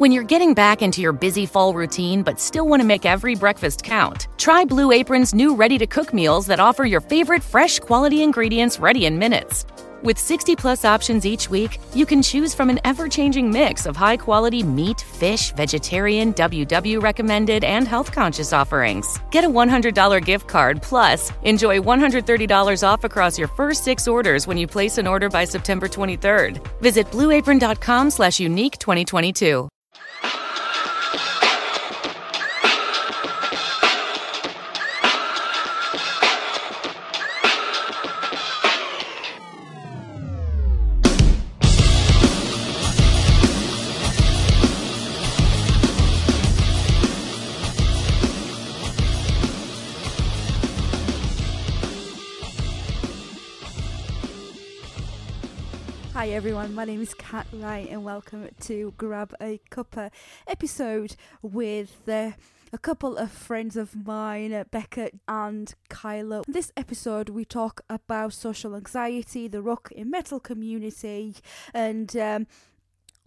When you're getting back into your busy fall routine but still want to make every breakfast count, try Blue Apron's new ready to cook meals that offer your favorite fresh quality ingredients ready in minutes. With 60 plus options each week, you can choose from an ever changing mix of high quality meat, fish, vegetarian, WW recommended, and health conscious offerings. Get a $100 gift card plus enjoy $130 off across your first six orders when you place an order by September 23rd. Visit blueapron.com slash unique 2022. Everyone, my name is Kat Wright and welcome to Grab a Cuppa episode with uh, a couple of friends of mine, Becca and Kyla. In this episode, we talk about social anxiety, the rock in metal community, and um,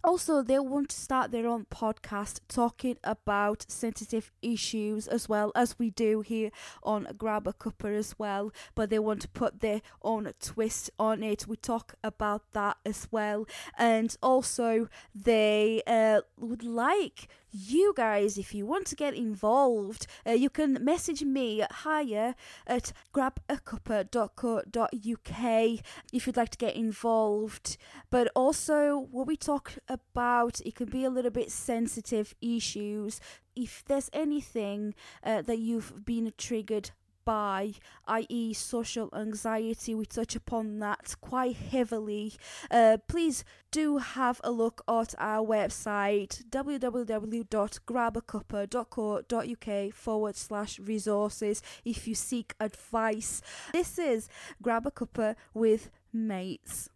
also, they want to start their own podcast talking about sensitive issues as well as we do here on Grab a Cuppa as well. But they want to put their own twist on it. We talk about that as well. And also, they uh, would like you guys, if you want to get involved, uh, you can message me at higher at grabacuppa.co.uk if you'd like to get involved. But also, what we talk about, it can be a little bit sensitive issues. If there's anything uh, that you've been triggered by, i.e., social anxiety. We touch upon that quite heavily. Uh, please do have a look at our website www.grabacuppa.co.uk forward slash resources if you seek advice. This is Grab a Cuppa with mates.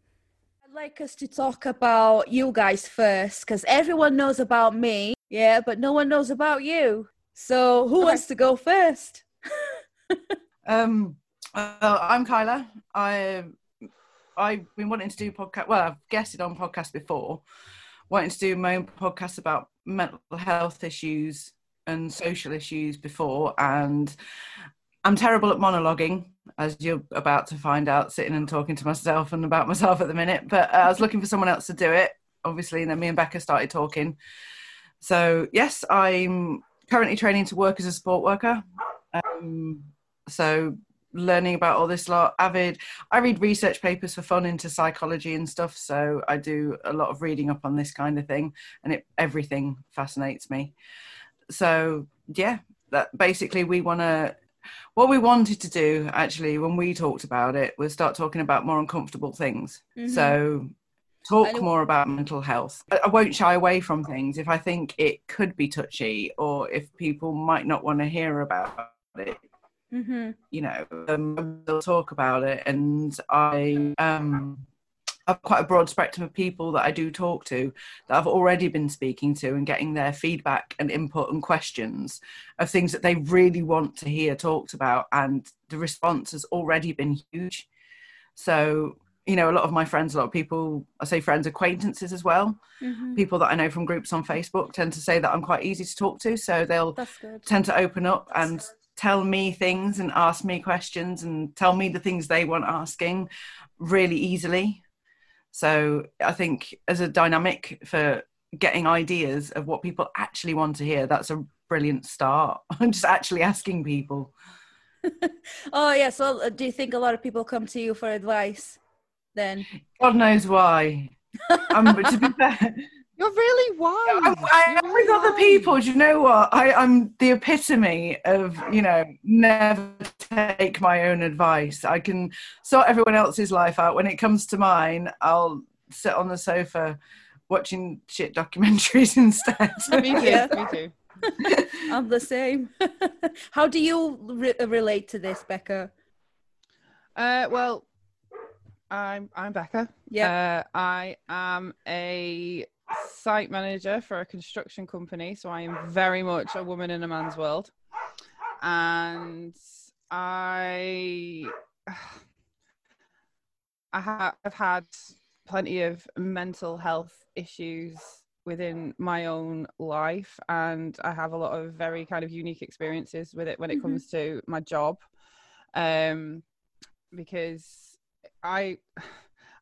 I'd like us to talk about you guys first because everyone knows about me, yeah, but no one knows about you. So, who Okay. wants to go first? Um, uh, I'm Kyla. I I've been wanting to do podcast. Well, I've guested on podcasts before, wanting to do my own podcast about mental health issues and social issues before, and I'm terrible at monologuing, as you're about to find out, sitting and talking to myself and about myself at the minute. But uh, I was looking for someone else to do it, obviously, and then me and Becca started talking. So yes, I'm currently training to work as a sport worker. Um, so learning about all this lot avid i read research papers for fun into psychology and stuff so i do a lot of reading up on this kind of thing and it everything fascinates me. So yeah that basically we want to what we wanted to do actually when we talked about it was start talking about more uncomfortable things. Mhm. so talk more about mental health. I won't shy away from things. If i think it could be touchy or if people might not want to hear about it Mm-hmm. you know, um, they'll talk about it, and I um, have quite a broad spectrum of people that I do talk to that I've already been speaking to and getting their feedback and input and questions of things that they really want to hear talked about, and the response has already been huge. So, you know, a lot of my friends, a lot of people, I say friends, acquaintances as well, Mm-hmm. people that I know from groups on Facebook tend to say that I'm quite easy to talk to, so they'll tend to open up and tell me things and ask me questions and tell me the things they want asking really easily. So I think as a dynamic for getting ideas of what people actually want to hear, that's a brilliant start. I'm just actually asking people. Oh yeah. So do you think a lot of people come to you for advice? Then God knows why. um, to be fair, You're really wise. I, I, You're with other people, do you know what? I, I'm the epitome of, you know, never take my own advice. I can sort everyone else's life out. When it comes to mine, I'll sit on the sofa watching shit documentaries instead. Me too. Yeah. Me too. I'm the same. How do you re- relate to this, Becca? Uh, well, I'm I'm Becca. Yeah. Uh, I am a site manager for a construction company, so I am very much a woman in a man's world. And I, I have I've had plenty of mental health issues within my own life and I have a lot of very kind of unique experiences with it when it Mhm. comes to my job. Um because I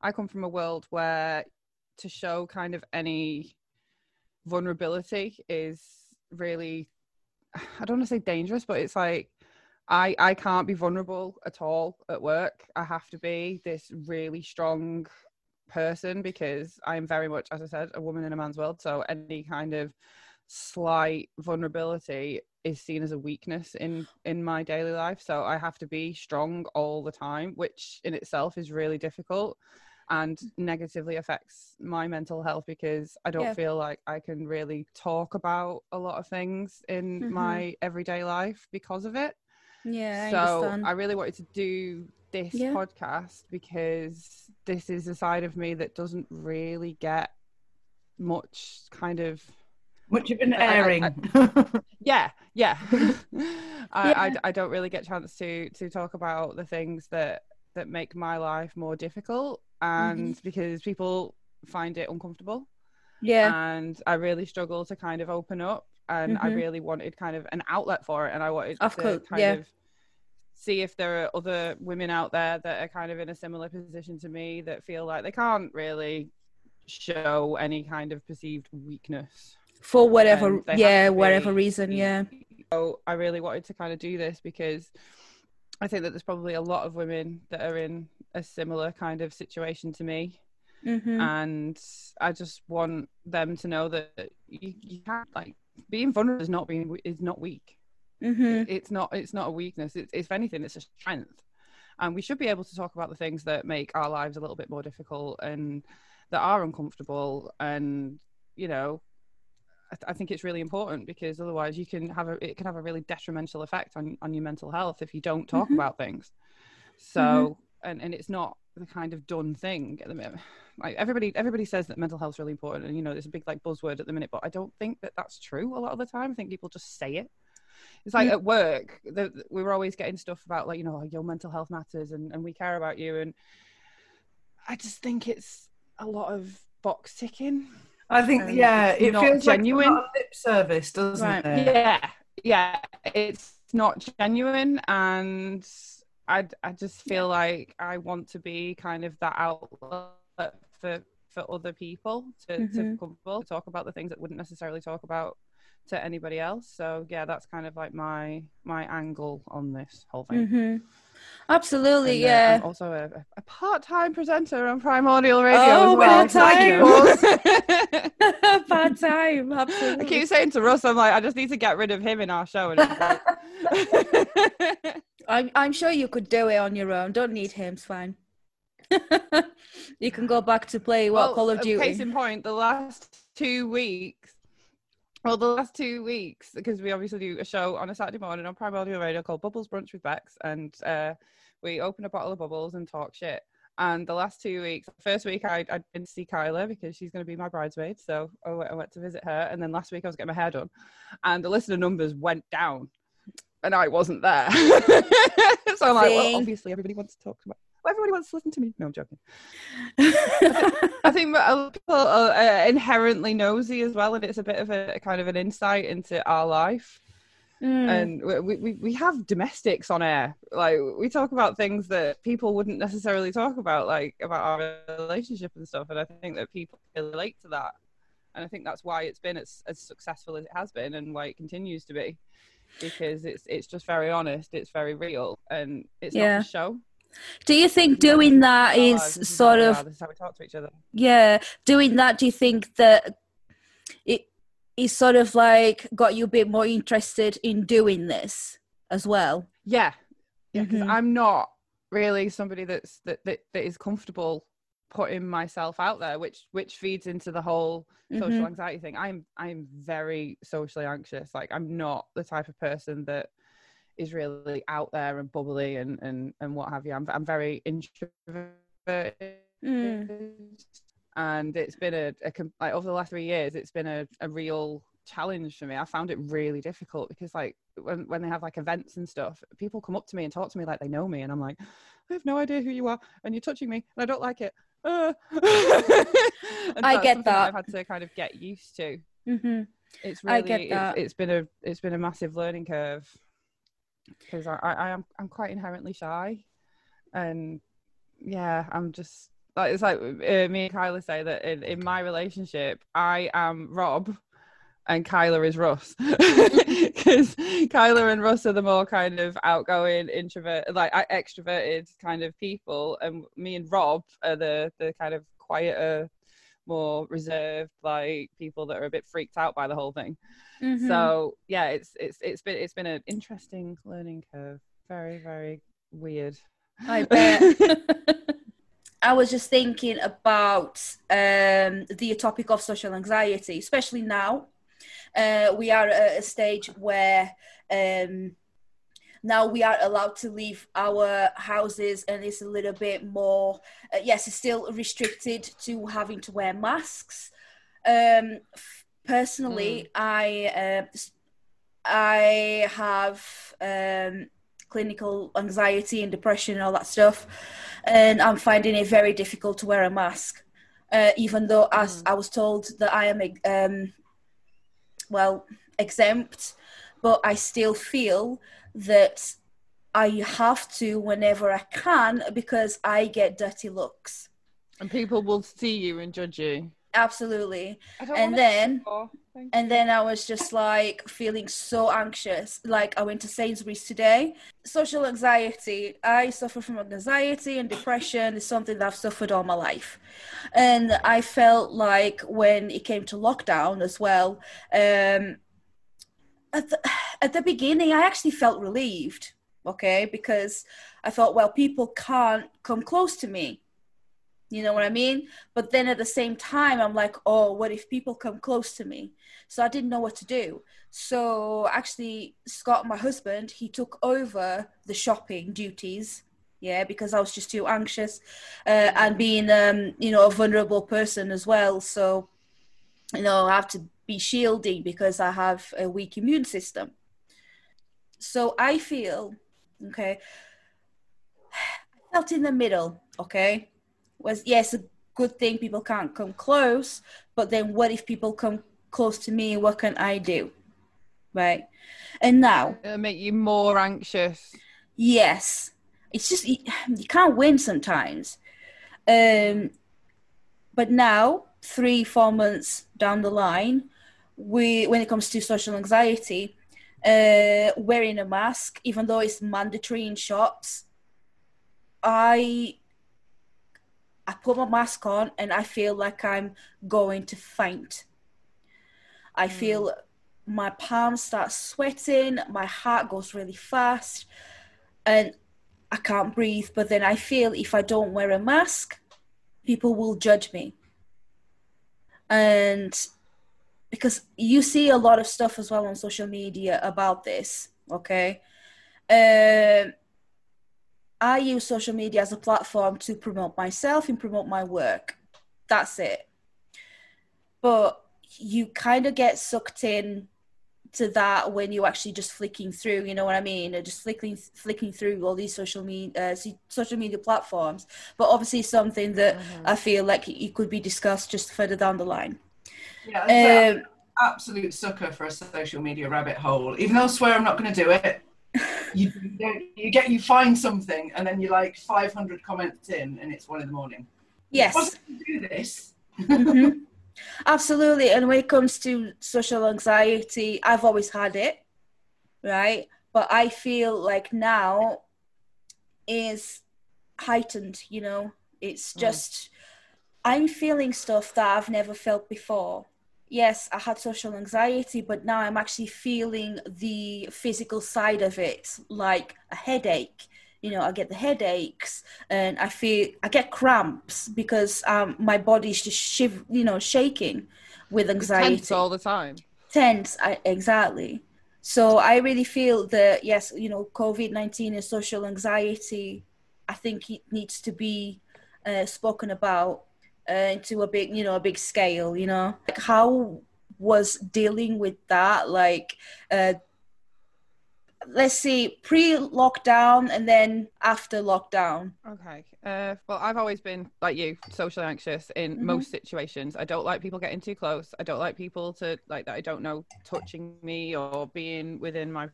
I come from a world where to show kind of any vulnerability is really I don't want to say dangerous, but it's like I I can't be vulnerable at all at work. I have to be this really strong person because I'm very much, as I said, a woman in a man's world. So any kind of slight vulnerability is seen as a weakness in in my daily life. So I have to be strong all the time, which in itself is really difficult and negatively affects my mental health because I don't Yeah. feel like I can really talk about a lot of things in Mhm. my everyday life because of it Yeah, so understand. I really wanted to do this Yeah. podcast because this is a side of me that doesn't really get much kind of Much of an I- I- airing. yeah yeah I, I Yeah. I don't really get chance to to talk about the things that that make my life more difficult and because people find it uncomfortable yeah, and I really struggle to kind of open up and I Mhm. really wanted kind of an outlet for it and I wanted Of to course, kind yeah. of see if there are other women out there that are kind of in a similar position to me that feel like they can't really show any kind of perceived weakness. for whatever, and they have yeah, whatever be- reason, yeah. So I really wanted to kind of do this because I think that there's probably a lot of women that are in a similar kind of situation to me hmm and I just want them to know that you, you can't like being vulnerable is not being is not weak. hmm It- It's not it's not a weakness. It's if anything, it's a strength. And we should be able to talk about the things that make our lives a little bit more difficult and that are uncomfortable. And you know, I, th- I think it's really important because otherwise, you can have a it can have a really detrimental effect on on your mental health if you don't talk Mhm. about things. So and and it's not the kind of done thing at the minute. Like everybody, everybody says that mental health is really important, and you know, there's a big like buzzword at the minute. But I don't think that that's true a lot of the time. I think people just say it. It's like Mm. at work, the, the- we were always getting stuff about like you know, your mental health matters, and and we care about you. And I just think it's a lot of box ticking. I think, And yeah, it not feels genuine. like a lip service, doesn't Right. it? Yeah, yeah, it's not genuine, and I I just feel like I want to be kind of that outlet for for other people to to Mhm. feel comfortable to talk about the things that wouldn't necessarily talk about to anybody else. So yeah, that's kind of like my my angle on this whole thing. hmm Absolutely, And, uh, yeah. I'm also a, a part-time presenter on Primordial Radio Oh, as well. part-time. Thank you. Bad time, absolutely. I keep saying to Russ, I'm like, I just need to get rid of him in our show. And like- I'm, I'm sure you could do it on your own. Don't need him. It's fine. you can go back to play what Well, Call of Duty. Case in point, the last two weeks. Well, the last two weeks, because we obviously do a show on a Saturday morning on Primordial Radio called Bubbles Brunch with Bex, and uh, we open a bottle of bubbles and talk shit. And the last two weeks, first week I I'd been to see Kyla because she's going to be my bridesmaid, so I went, I went to visit her. And then last week I was getting my hair done, and the listener numbers went down, and I wasn't there. so I'm like, well, obviously everybody wants to talk about. Well, everybody wants to listen to me. No, I'm joking. I think that a lot of people are uh, inherently nosy as well, and it's a bit of a kind of an insight into our life. Mm, And we, we we have domestics on air. Like we talk about things that people wouldn't necessarily talk about, like about our relationship and stuff. And I think that people relate to that. And I think that's why it's been as, as successful as it has been, and why it continues to be, because it's it's just very honest, it's very real, and it's Yeah. not a show. do you think doing that is Our is lives, this is sort of are, this is how we talk to each other. yeah doing that do you think that it is sort of like got you a bit more interested in doing this as well Yeah, yeah, because Mhm. I'm not really somebody that's that, that that is comfortable putting myself out there, which which feeds into the whole social Mhm. anxiety thing. I'm I'm very socially anxious. Like I'm not the type of person that is really out there and bubbly and and and what have you. I'm I'm very introverted. Mm. And it's been a, a like over the last three years, it's been a, a real challenge for me. I found it really difficult because like when when they have like events and stuff, people come up to me and talk to me like they know me, and I'm like, I have no idea who you are, and you're touching me, and I don't like it. Uh. I get that. I've had to kind of get used to. Mm-hmm. It's really I get that. It's, it's been a it's been a massive learning curve because I, I I am I'm quite inherently shy, and yeah, I'm just like it's like uh, me and Kyla say that in, in my relationship, I am Rob and Kyla is Russ because Kyla and Russ are the more kind of outgoing introvert like extroverted kind of people and me and Rob are the the kind of quieter more reserved like people that are a bit freaked out by the whole thing Mhm. so yeah it's it's it's been it's been an interesting learning curve very very weird I bet. I was just thinking about um, the topic of social anxiety, especially now. Uh, we are at a stage where um, now we are allowed to leave our houses, and it's a little bit more. Uh, yes, it's still restricted to having to wear masks. Um, f- personally, I uh, I have um, clinical anxiety and depression and all that stuff, and I'm finding it very difficult to wear a mask. Uh, even though as I was told that I am um, well exempt, but I still feel that I have to whenever I can because I get dirty looks. and people will see you and judge you Absolutely. And then and then I was just like feeling so anxious. Like I went to Sainsbury's today. Social anxiety. I suffer from anxiety and depression. is something that I've suffered all my life. And I felt like when it came to lockdown as well, um, at the, at the beginning, I actually felt relieved. Okay, because I thought, well, people can't come close to me. You know what I mean? But then at the same time, I'm like, oh, what if people come close to me? So I didn't know what to do. So actually, Scott, my husband, he took over the shopping duties. Yeah, because I was just too anxious, uh, and being, um, you know, a vulnerable person as well. So, you know, I have to be shielding because I have a weak immune system. So I feel, okay, I felt in the middle. Okay, was yes, a good thing people can't come close, but then what if people come close to me? What can I do? Right. And now, It'll make you more anxious. yes, it's just you, you can't win sometimes. Um, but now, three, four months down the line, we when it comes to social anxiety, uh, wearing a mask, even though it's mandatory in shops, I I put my mask on and I feel like I'm going to faint. I feel my palms start sweating, my heart goes really fast, and I can't breathe. But then I feel if I don't wear a mask, people will judge me. And because you see a lot of stuff as well on social media about this, okay? Um, I use social media as a platform to promote myself and promote my work. That's it. But you kind of get sucked in to that when you're actually just flicking through, you know what I mean? Just flicking flicking through all these social media uh, social media platforms. But obviously something that I feel like it could be discussed just further down the line. Yeah, Um, absolute sucker for a social media rabbit hole. Even though I swear I'm not going to do it, you, you, you get you find something and then you're like 500 comments in and it's one in the morning. yes. Do this? Mhm. Absolutely. And when it comes to social anxiety, I've always had it, right? But I feel like now is heightened, you know? It's just, I'm feeling stuff that I've never felt before. Yes, I had social anxiety, but now I'm actually feeling the physical side of it, like a headache. You know, I get the headaches and I feel I get cramps because um, my body's just shiv, you know, shaking with anxiety Tense all the time. tense I, exactly so i really feel that yes you know covid-19 and social anxiety i think it needs to be uh, spoken about uh, into a big you know a big scale you know like how was dealing with that like uh, let's see, pre-lockdown and then after lockdown. Okay. Uh, well, I've always been like you, socially anxious in Mhm. most situations. I don't like people getting too close. I don't like people to like that I don't know touching me or being within my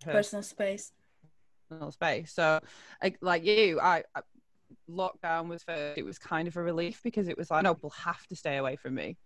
Personal space. personal space. So, like, like you, I, I lockdown was first. It was kind of a relief because it was like, no, people have to stay away from me.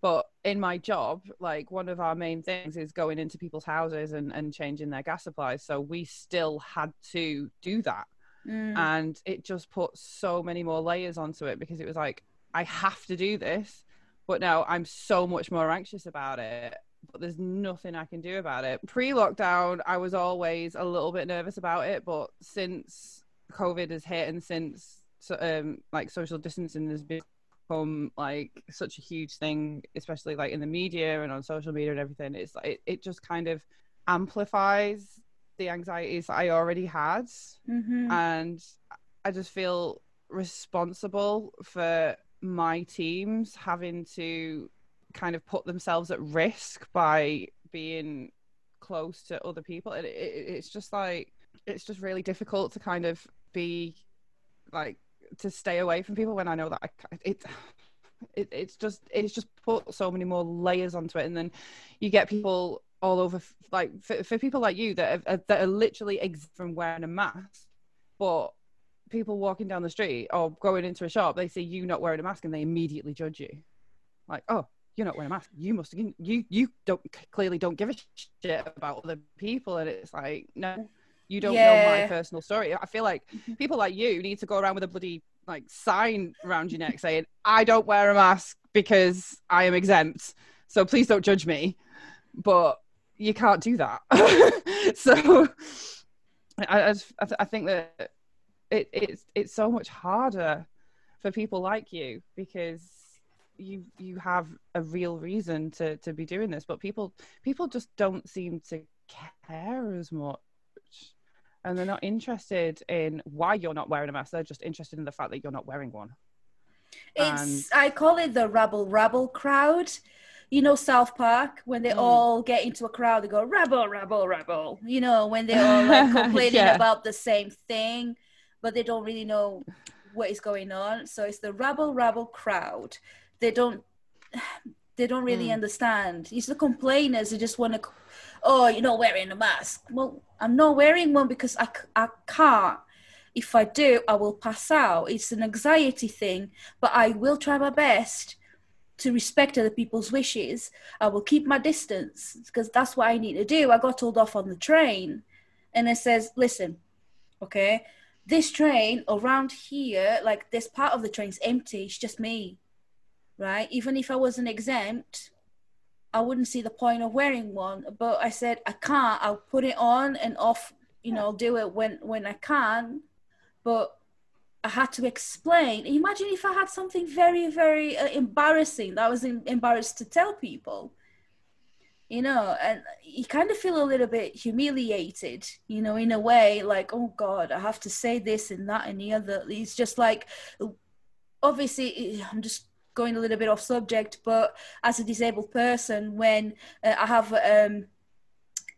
But in my job, like one of our main things is going into people's houses and, and changing their gas supplies. So we still had to do that. Mm. And it just put so many more layers onto it because it was like, I have to do this. But now I'm so much more anxious about it. But there's nothing I can do about it. Pre lockdown, I was always a little bit nervous about it. But since COVID has hit and since so, um, like social distancing has become like such a huge thing, especially like in the media and on social media and everything, it's like it, it just kind of amplifies the anxieties that I already had. Mhm. And I just feel responsible for my teams having to kind of put themselves at risk by being close to other people. And it, it, it's just like, it's just really difficult to kind of be like to stay away from people when I know that I it it it's just it's just put so many more layers onto it. And then you get people all over like for, for people like you that are, that are literally exempt from wearing a mask but people walking down the street or going into a shop they see you not wearing a mask and they immediately judge you. Like oh you're not wearing a mask. You must you you don't clearly don't give a shit about other people. And it's like no you don't know my personal story. I feel like people like you need to go around with a bloody like sign around your neck saying i don't wear a mask because i am exempt so please don't judge me. But you can't do that. So I, I, I th- I think that it, it's it's so much harder for people like you because you you have a real reason to to be doing this but people people just don't seem to care as much and they're not interested in why you're not wearing a mask they're just interested in the fact that you're not wearing one It's I call it the rabble rabble crowd. You know South Park when they Mm. all get into a crowd, they go rabble rabble rabble. You know when they're all like complaining Yeah. about the same thing, but they don't really know what is going on. So it's the rabble rabble crowd. They don't they don't really Mm. understand. It's the complainers who just want to, oh, you're not wearing a mask. Well, I'm not wearing one because I, I can't. If I do, I will pass out. It's an anxiety thing, but I will try my best to respect other people's wishes. I will keep my distance because that's what I need to do. I got told off on the train, and it says, listen, okay, this train around here, like this part of the train's empty. It's just me, right? Even if I wasn't exempt, I wouldn't see the point of wearing one. But I said I can't. I'll put it on and off. You know, I'll do it when when I can. But I had to explain. Imagine if I had something very very uh, embarrassing that I was em- embarrassed to tell people. You know, and you kind of feel a little bit humiliated, you know, in a way, like, oh God, I have to say this and that and the other. It's just like, obviously, I'm just going a little bit off subject, but as a disabled person, when uh, I have um,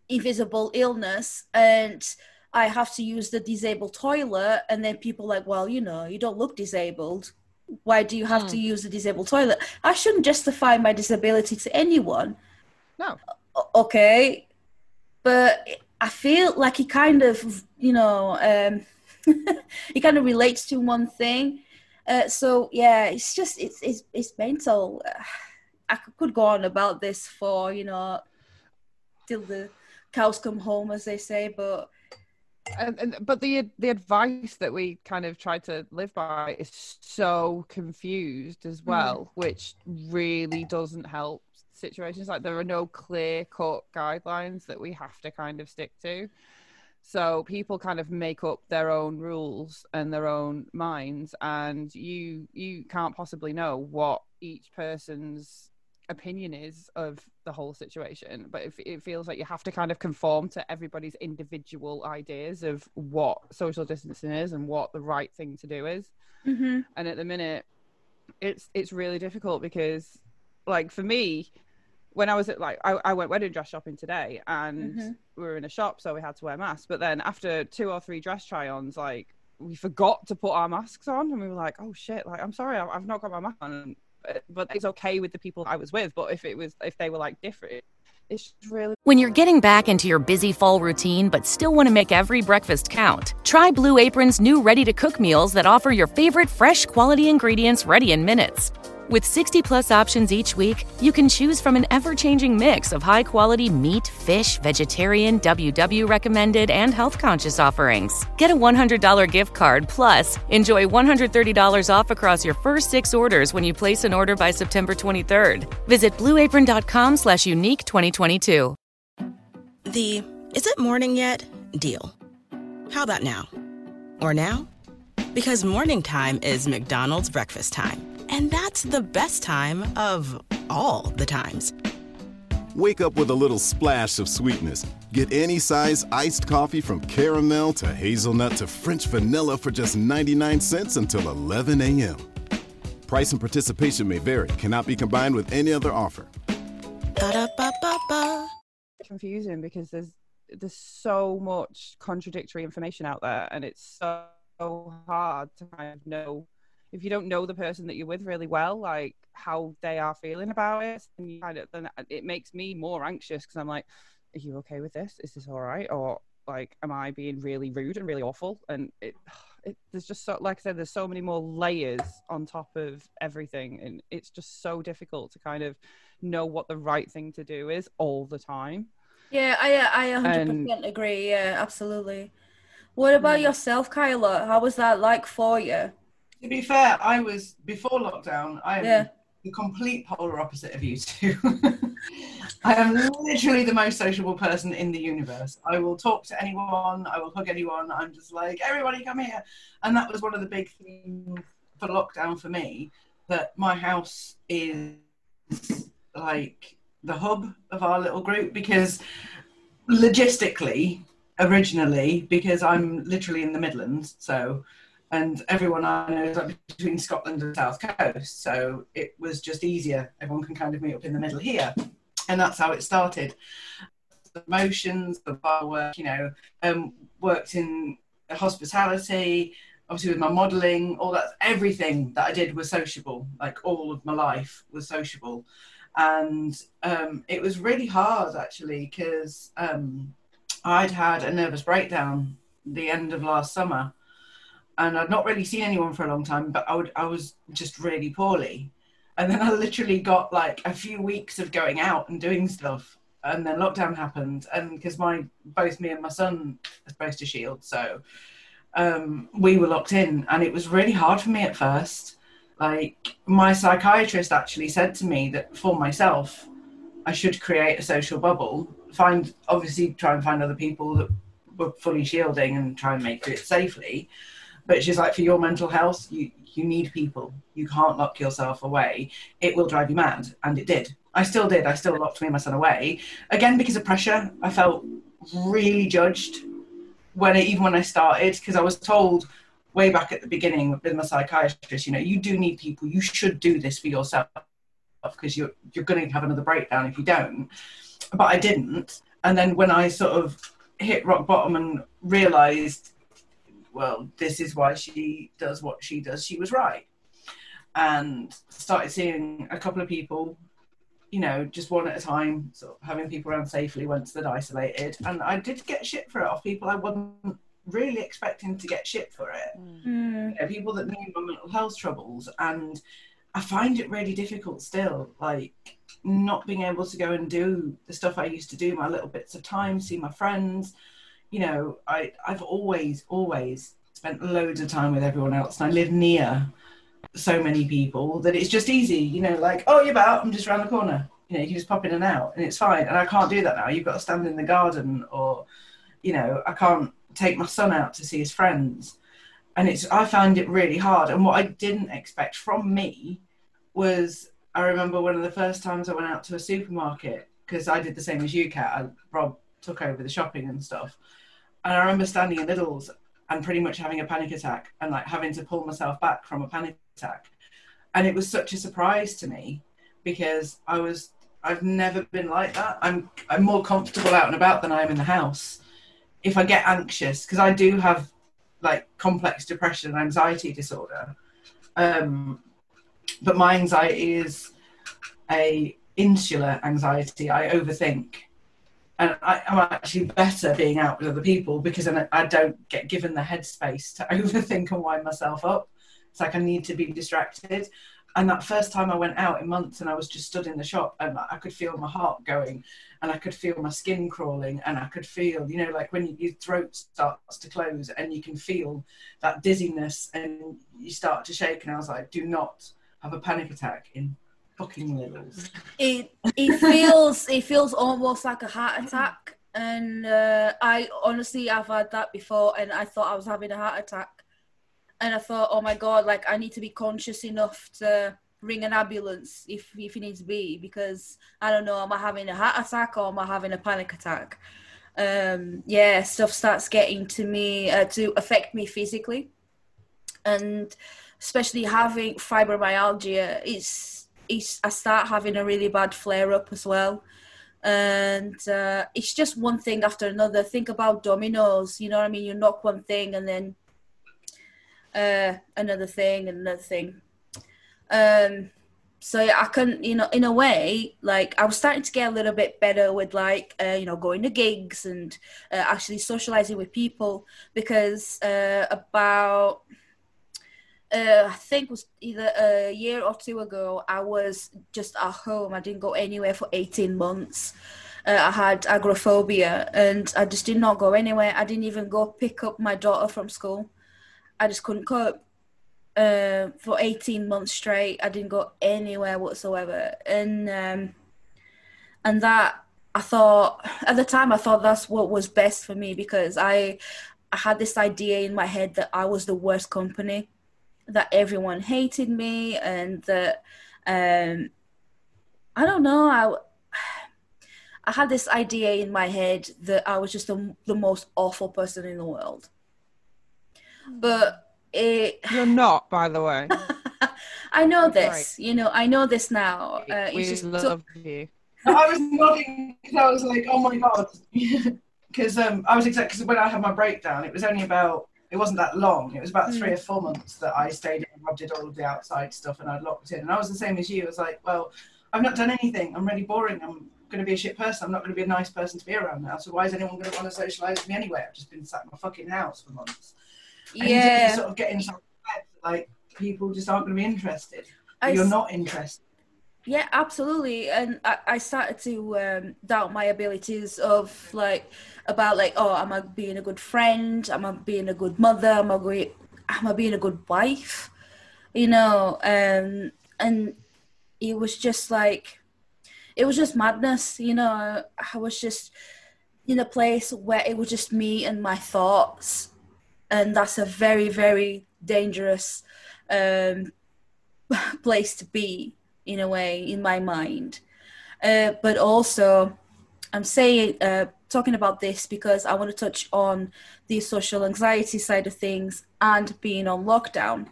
invisible illness and I have to use the disabled toilet, and then people like, well, you know, you don't look disabled. Why do you have to use the disabled toilet? I shouldn't justify my disability to anyone. no Okay, but I feel like he kind of, you know, um, he kind of relates to one thing. Uh, so yeah, it's just it's it's it's mental. I could- go on about this for you know till the cows come home, as they say. But and, and but the the advice that we kind of try to live by is so confused as well which really doesn't help situations like there are no clear cut guidelines that we have to kind of stick to so people kind of make up their own rules and their own minds and you you can't possibly know what each person's opinion is of the whole situation but it, it feels like you have to kind of conform to everybody's individual ideas of what social distancing is and what the right thing to do is Mhm. and at the minute it's it's really difficult because like for me when I was at like I, I went wedding dress shopping today and Mhm. we were in a shop so we had to wear masks. But then after two or three dress try-ons, like we forgot to put our masks on and we were like, oh shit, like I'm sorry, I've, I've not got my mask on. But- But it's okay with the people I was with. But if it was if they were like different, it's just really When you're getting back into your busy fall routine but still want to make every breakfast count, try Blue Apron's new ready to cook meals that offer your favorite fresh quality ingredients ready in minutes. With 60 plus options each week, you can choose from an ever changing mix of high quality meat, fish, vegetarian, WW recommended, and health conscious offerings. Get a $100 gift card plus enjoy $130 off across your first six orders when you place an order by September 23rd. Visit blueapron.com slash unique 2022. The is it morning yet deal. How about now? Or now? Because morning time is McDonald's breakfast time. And that's the best time of all the times. Wake up with a little splash of sweetness. Get any size iced coffee from caramel to hazelnut to French vanilla for just 99 cents until 11 a.m. Price and participation may vary, cannot be combined with any other offer. Ba-da-ba-ba-ba. confusing because there's there's so much contradictory information out there and it's so hard to kind of know if you don't know the person that you're with really well like how they are feeling about it and you kind of then it makes me more anxious because i'm like are you okay with this is this all right or like am i being really rude and really awful and it, it there's just so like i said there's so many more layers on top of everything and it's just so difficult to kind of know what the right thing to do is all the time Yeah, I uh, I 100% agree. Yeah, absolutely. What about yourself, Kyla? How was that like for you? To be fair, I was before lockdown. I am Yeah. the complete polar opposite of you two. I am literally the most sociable person in the universe. I will talk to anyone. I will hug anyone. I'm just like, everybody come here. And that was one of the big things for lockdown for me. That my house is like the hub of our little group because logistically, originally, because I'm literally in the Midlands, so and everyone I know is like between Scotland and South Coast, so it was just easier. Everyone can kind of meet up in the middle here, and that's how it started. The motions, the bar work, you know, um, worked in hospitality, obviously with my modelling, all that, everything that I did was sociable. Like all of my life was sociable, and um, it was really hard actually because um, I'd had a nervous breakdown the end of last summer and I'd not really seen anyone for a long time, but I would I was just really poorly. And then I literally got like a few weeks of going out and doing stuff. And then lockdown happened, and because my both me and my son are supposed to shield, so um, we were locked in, and it was really hard for me at first. Like my psychiatrist actually said to me that for myself, I should create a social bubble. Find obviously try and find other people that were fully shielding and try and make it safely but she's like for your mental health you you need people. You can't lock yourself away. It will drive you mad. And it did. I still did. I still locked me and my son away. Again because of pressure i felt really judged when I, even when i started because i was told way back at the beginning with my psychiatrist you know you do need people. You should do this for yourself because you're you're going to have another breakdown if you don't. But i didn't. And then when i sort of hit rock bottom and realized well, this is why she does what she does. She was right. And started seeing a couple of people, you know, just one at a time, sort of having people around safely once they'd isolated. And I did get shit for it off people I wasn't really expecting to get shit for it. Mm. You know, people that knew my mental health troubles. And I find it really difficult still, like not being able to go and do the stuff I used to do, my little bits of time, see my friends you know, I, I've always, always spent loads of time with everyone else, and I live near so many people that it's just easy, you know, like, oh, you're about, I'm just around the corner. You know, you can just pop in and out, and it's fine. And I can't do that now. You've got to stand in the garden, or, you know, I can't take my son out to see his friends. And it's, I found it really hard. And what I didn't expect from me was, I remember one of the first times I went out to a supermarket, because I did the same as you, Kat. I, Rob took over the shopping and stuff and I remember standing in Lidl's and pretty much having a panic attack and like having to pull myself back from a panic attack. And it was such a surprise to me because I was I've never been like that. I'm I'm more comfortable out and about than I am in the house. If I get anxious, because I do have like complex depression and anxiety disorder, um, but my anxiety is a insular anxiety. I overthink, and I, am actually better being out with other people because I, I don't get given the headspace to overthink and wind myself up. It's like I need to be distracted and that first time I went out in months and I was just stood in the shop and I could feel my heart going and I could feel my skin crawling and I could feel, you know, like when your throat starts to close and you can feel that dizziness and you start to shake. And I was like, do not have a panic attack in fucking. It, it feels, it feels almost like a heart attack. And uh, I honestly, I've had that before and I thought I was having a heart attack and I thought, oh my god, like I need to be conscious enough to ring an ambulance if if it needs to be because I don't know, am I having a heart attack or am I having a panic attack? Um, yeah, stuff starts getting to me uh, to affect me physically, and especially having fibromyalgia, it's I start having a really bad flare up as well and uh, it's just one thing after another. Think about dominoes, you know what I mean? You knock one thing and then uh, another thing and another thing. Um, so I can, you know, in a way, like I was starting to get a little bit better with like, uh, you know, going to gigs and uh, actually socializing with people because uh, about, uh, I think it was either a year or two ago, I was just at home. I didn't go anywhere for 18 months. Uh, I had agoraphobia and I just did not go anywhere. I didn't even go pick up my daughter from school. I just couldn't cope. Uh, for 18 months straight, I didn't go anywhere whatsoever, and um, and that I thought at the time I thought that's what was best for me because I I had this idea in my head that I was the worst company, that everyone hated me, and that um, I don't know I. I had this idea in my head that I was just the, the most awful person in the world. But it you're not by the way. I know this you know i know this now. Uh, we just love you. I was nodding because i was like oh my god. Because um i was exactly when i had my breakdown it was only about it wasn't that long it was about mm. three or four months that i stayed in i did all of the outside stuff and i'd locked in and i was the same as you i was like well i've not done anything i'm really boring i'm going to be a shit person. I'm not going to be a nice person to be around now. So why is anyone going to want to socialize with me anyway? I've just been sat in my fucking house for months yeah. you sort of get into like people just aren't going to be interested. I, you're not interested. Yeah, absolutely. And I, I started to um, doubt my abilities of like about like, oh, am I being a good friend? Am I being a good mother? Am I? Am I being a good wife? You know, um, and it was just like, it was just madness. You know, I was just in a place where it was just me and my thoughts and that's a very very dangerous um, place to be in a way in my mind uh, but also i'm saying uh, talking about this because i want to touch on the social anxiety side of things and being on lockdown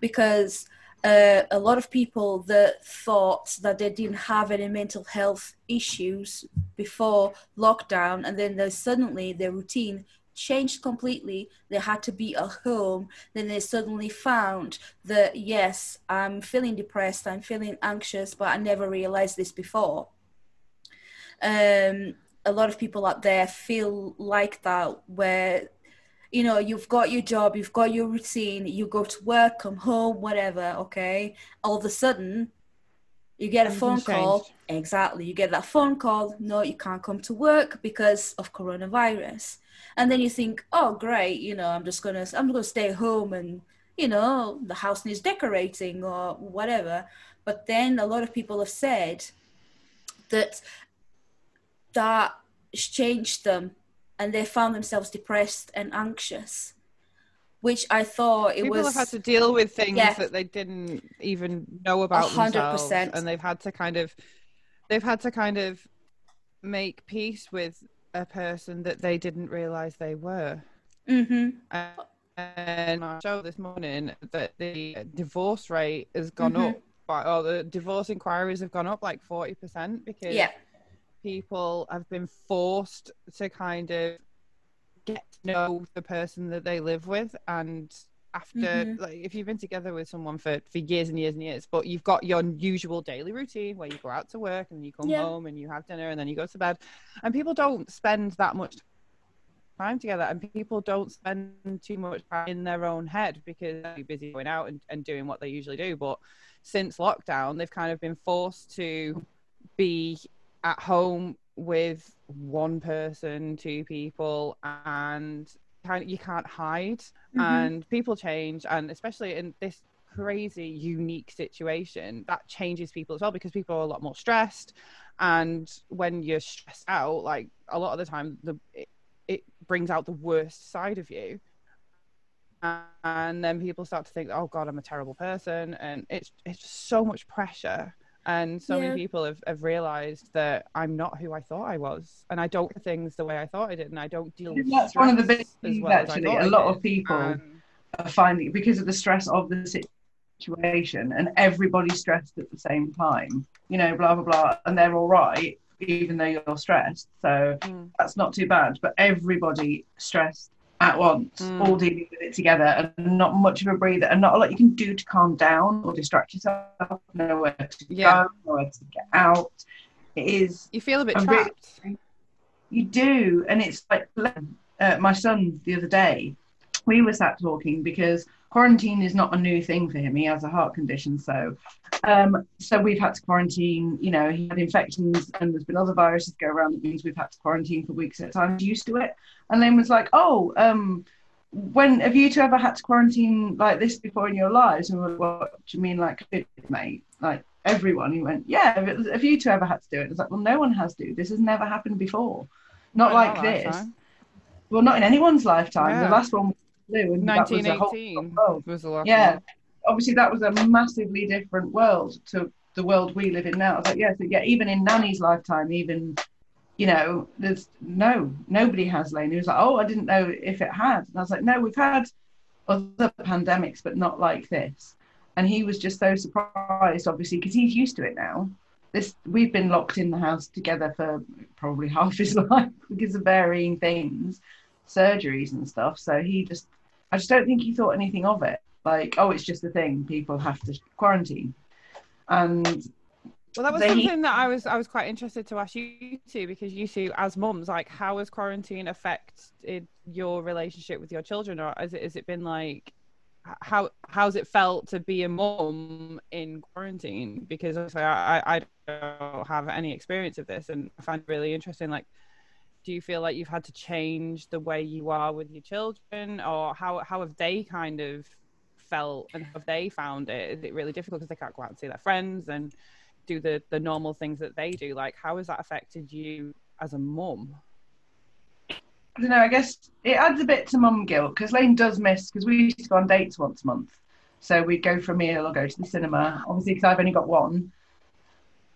because uh, a lot of people that thought that they didn't have any mental health issues before lockdown and then they suddenly their routine changed completely. They had to be at home. Then they suddenly found that, yes, I'm feeling depressed, I'm feeling anxious, but I never realized this before. Um, a lot of people out there feel like that, where you know you've got your job you've got your routine you go to work come home whatever okay? All of a sudden you get a phone call. exactly. You get that phone call no you can't come to work because of coronavirus. And then you think oh great you know i'm just gonna i'm gonna stay home and you know the house needs decorating or whatever. But then a lot of people have said that that changed them and they found themselves depressed and anxious which I thought it People was. People have had to deal with things yeah, that they didn't even know about 100%. themselves, and they've had to kind of, they've had to kind of make peace with a person that they didn't realize they were. Mm-hmm. And I showed this morning that the divorce rate has gone mm-hmm. up but oh, the divorce inquiries have gone up like 40% because Yeah. People have been forced to kind of get to know the person that they live with and after Mhm. like if you've been together with someone for, for years and years and years but you've got your usual daily routine where you go out to work and you come Yeah. home and you have dinner and then you go to bed and people don't spend that much time together and people don't spend too much time in their own head because they're busy going out and, and doing what they usually do but since lockdown they've kind of been forced to be at home with one person two people and kind of, you can't hide. Mhm. and people change and especially in this crazy unique situation that changes people as well because people are a lot more stressed. And when you're stressed out like a lot of the time the it, it brings out the worst side of you. And then people start to think oh god i'm a terrible person and it's it's so much pressure and so Yeah. many people have, have realized that i'm not who i thought i was and i don't things the way i thought i did and i don't deal with That's one of the big things, well actually. a lot of people And- are finding because of the stress of the situation and everybody's stressed at the same time, you know, blah, blah, blah, and they're all right, even though you're stressed. So Mm. that's not too bad. But everybody stressed at once, Mm. all dealing with it together, and not much of a breather, and not a lot you can do to calm down or distract yourself, nowhere to Yeah. go, nowhere to get out. It is you feel a bit I'm really- trapped you do, and it's like uh, my son the other day. We were sat talking because quarantine is not a new thing for him. He has a heart condition, so um, so we've had to quarantine. You know, he had infections, and there's been other viruses go around. That means we've had to quarantine for weeks at a time. Used to it, and then was like, "Oh, um, when have you two ever had to quarantine like this before in your lives?" And we were, "What do you mean, like, mate? Like everyone?" He went, "Yeah. Have have you two ever had to do it?" I was like, "Well, no one has to. This has never happened before." Not like this. lifetime. Well, not in anyone's lifetime. Yeah. The last one flu, and that was a whole 1918 was the last Yeah, one. obviously that was a massively different world to the world we live in now. I was like, yeah, so yeah, even in Nanny's lifetime, even you know, there's no nobody has Lane. He was like, oh, I didn't know if it had, and I was like, no, we've had other pandemics, but not like this. And he was just so surprised, obviously, because he's used to it now. This we've been locked in the house together for probably half his life because of varying things, surgeries and stuff. So he just, I just don't think he thought anything of it. Like, oh, it's just a thing. People have to quarantine, and Well, that was They- something that I was I was quite interested to ask you two because you two, as mums, like how has quarantine affected your relationship with your children, or has it has it been like how how's it felt to be a mum in quarantine? Because obviously I, I I don't have any experience of this, and I find it really interesting. Like, do you feel like you've had to change the way you are with your children, or how how have they kind of felt and have they found it? Is it really difficult because they can't go out and see their friends and do the the normal things that they do like how has that affected you as a mum I don't know. I guess it adds a bit to mum guilt because Lane does miss because we used to go on dates once a month. So we'd go for a meal or go to the cinema. Obviously, because I've only got one,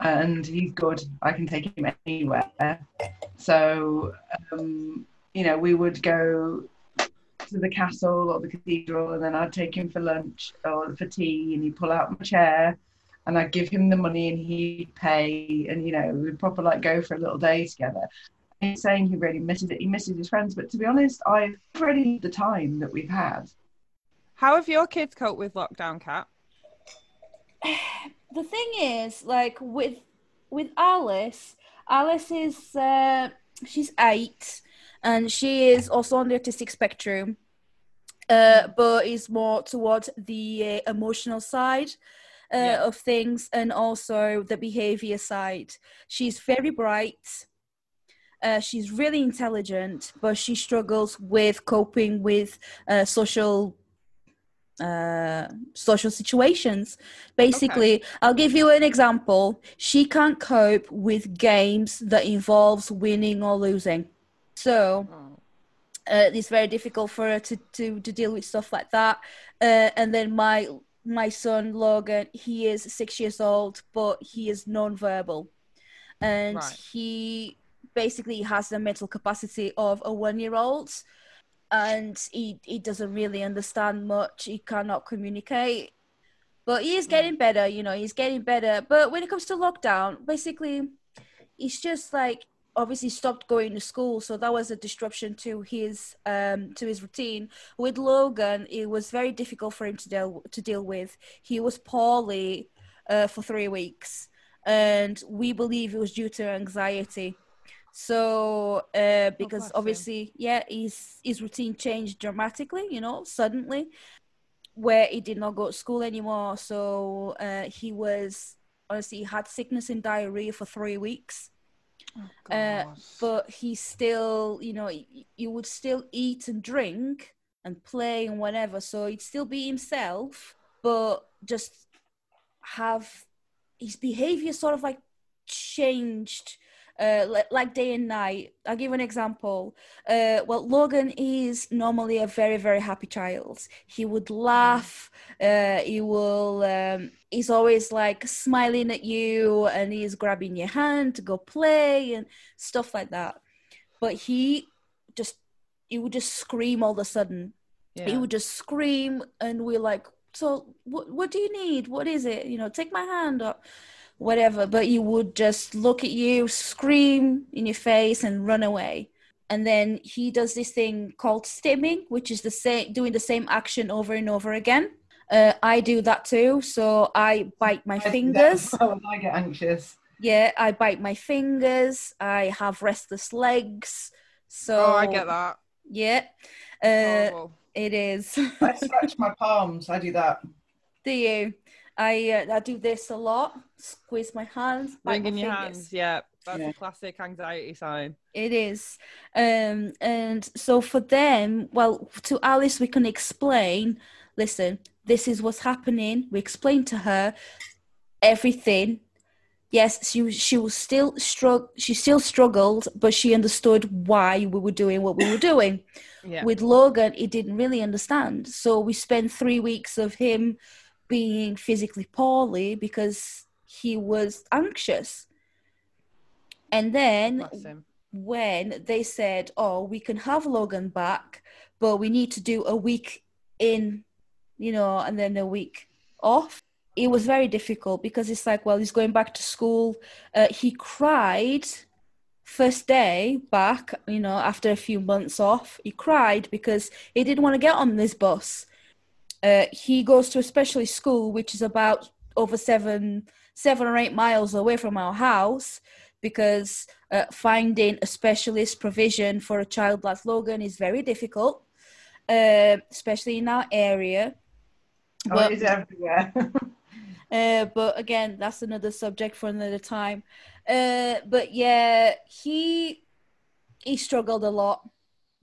and he's good. I can take him anywhere. So um, you know, we would go to the castle or the cathedral, and then I'd take him for lunch or for tea, and he'd pull out my chair. And I'd give him the money and he'd pay, and you know, we'd proper like go for a little day together he's saying he really misses it. He misses his friends, but to be honest, I've really the time that we've had. how have your kids coped with lockdown cat the thing is like with with alice alice is uh she's eight and she is also on the autistic spectrum uh but is more towards the uh, emotional side uh, Yeah. of things and also the behavior side she's very bright uh, she's really intelligent but she struggles with coping with uh, social uh, social situations. Basically, I'll give you an example. She can't cope with games that involves winning or losing. So uh, it's very difficult for her to, to, to deal with stuff like that. Uh, and then my my son Logan, he is six years old, but he is non-verbal, and Right. he basically has the mental capacity of a one-year-old and he he doesn't really understand much. He cannot communicate. But he is getting better, you know, he's getting better. But when it comes to lockdown, basically, he's just like obviously stopped going to school so that was a disruption to his um to his routine with logan it was very difficult for him to deal to deal with he was poorly uh, for three weeks and we believe it was due to anxiety so uh because bless obviously yeah his his routine changed dramatically you know suddenly where he did not go to school anymore so uh he was honestly he had sickness and diarrhea for three weeks uh, but he still, you know, he would still eat and drink and play and whatever. So he'd still be himself, but just have his behavior sort of like changed. Uh, like day and night. I'll give an example. Uh, well, Logan is normally a very, very happy child. He would laugh. Uh, he will. Um, he's always like smiling at you, and he's grabbing your hand to go play and stuff like that. But he just, he would just scream all of a sudden he would just scream and we're like so what what do you need what is it you know take my hand or whatever but he would just look at you scream in your face and run away and then he does this thing called stimming which is the same doing the same action over and over again uh, i do that too so i bite my I fingers as well when I get anxious. yeah i bite my fingers i have restless legs so oh, I get that. yeah uh, Horrible. it is I scratch my palms. I do that. Do you? I uh, I do this a lot. Squeeze my hands, Wringing your fingers. hands. Yeah, that's Yeah. a classic anxiety sign. It is, um, and so for them, well, to Alice, we can explain. Listen, this is what's happening. We explain to her everything. Yes, she was- she was still strugg She still struggled, but she understood why we were doing what we were doing. Yeah. With Logan, he didn't really understand. So we spent three weeks of him being physically poorly because he was anxious. And then when they said, "Oh, we can have Logan back, but we need to do a week in, you know, and then a week off." It was very difficult because it's like, well, he's going back to school. Uh, he cried first day back, you know, after a few months off. He cried because he didn't want to get on this bus. Uh, he goes to a specialist school, which is about over seven, seven or eight miles away from our house because uh, finding a specialist provision for a child like Logan is very difficult, uh, especially in our area. Oh, But- it is everywhere. uh, but again, that's another subject for another time. Uh, but yeah, he he struggled a lot,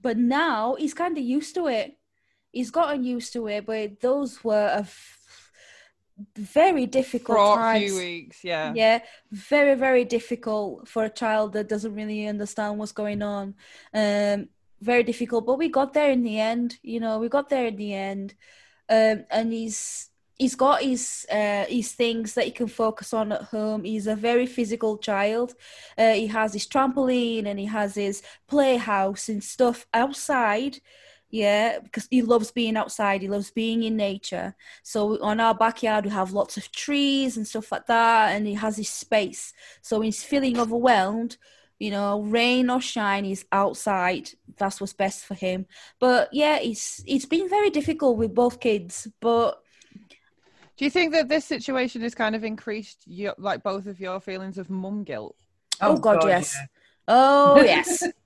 but now he's kind of used to it. He's gotten used to it, but those were a f- very difficult For a times. few weeks, yeah. Yeah, very, very difficult for a child that doesn't really understand what's going on. Um, very difficult, but we got there in the end. You know, we got there in the end. Um, and he's he's got his uh, his things that he can focus on at home. He's a very physical child. Uh, he has his trampoline and he has his playhouse and stuff outside. Yeah, because he loves being outside. He loves being in nature. So on our backyard, we have lots of trees and stuff like that, and he has his space. So when he's feeling overwhelmed, you know, rain or shine, he's outside. That's what's best for him. But yeah, it's it's been very difficult with both kids. But Do you think that this situation has kind of increased your, like both of your feelings of mum guilt? oh, oh God, yes, yeah. oh yes, I feel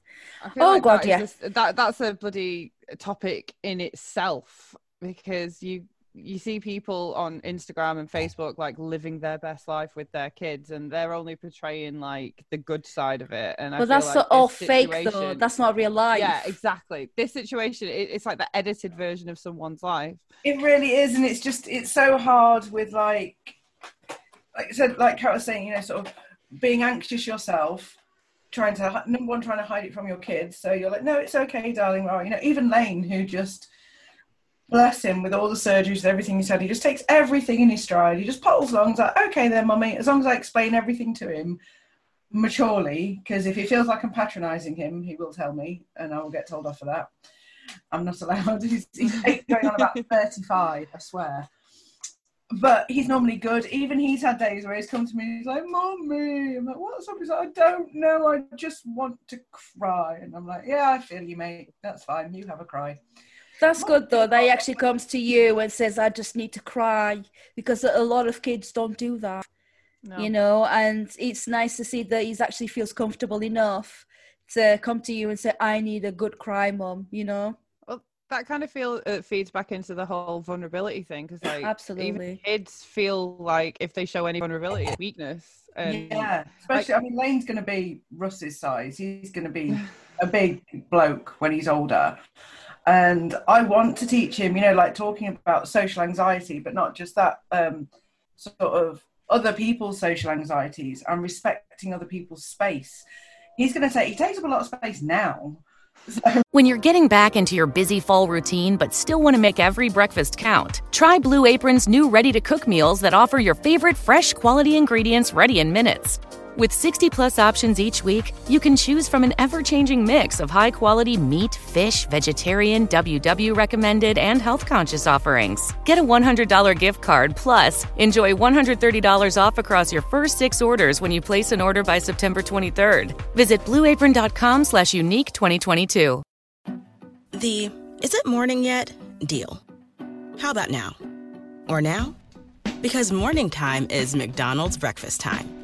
Oh, like God, that is yeah. a s- that that's a bloody topic in itself because you you see people on Instagram and Facebook like living their best life with their kids and they're only portraying like the good side of it. And I but feel that's like all oh, fake though. That's not real life. yeah, exactly. This situation, it, it's like the edited version of someone's life. It really is, and it's just it's so hard with like, like I said, like Carol was saying, you know, sort of being anxious yourself, trying to number one, trying to hide it from your kids. So you're like, no, it's okay, darling. Right, you know, even Lane, who just bless him with all the surgeries and everything he said, he just takes everything in his stride. He just pottles along, he's like, okay, then, mummy, as long as I explain everything to him maturely, because if he feels like I'm patronising him, he will tell me, and I will get told off for that. I'm not allowed. He's, he's going on about 35, I swear. But he's normally good. Even he's had days where he's come to me and he's like, Mommy. I'm like, What's up? He's like, I don't know. I just want to cry. And I'm like, Yeah, I feel you, mate. That's fine. You have a cry. That's good though. That he actually comes to you and says, "I just need to cry," because a lot of kids don't do that, No. you know. And it's nice to see that he's actually feels comfortable enough to come to you and say, "I need a good cry, mum," you know. That kind of feel uh, feeds back into the whole vulnerability thing because, like, Absolutely. kids feel like if they show any vulnerability, weakness. And yeah, especially. I mean, Lane's going to be Russ's size. He's going to be a big bloke when he's older. And I want to teach him, you know, like talking about social anxiety, but not just that, um, sort of other people's social anxieties and respecting other people's space. He's going to take, he takes up a lot of space now. When you're getting back into your busy fall routine but still want to make every breakfast count, try Blue Apron's new ready to cook meals that offer your favorite fresh quality ingredients ready in minutes. With 60 plus options each week, you can choose from an ever changing mix of high quality meat, fish, vegetarian, WW recommended, and health conscious offerings. Get a $100 gift card plus enjoy $130 off across your first six orders when you place an order by September 23rd. Visit blueapron.com slash unique 2022. The is it morning yet deal. How about now? Or now? Because morning time is McDonald's breakfast time.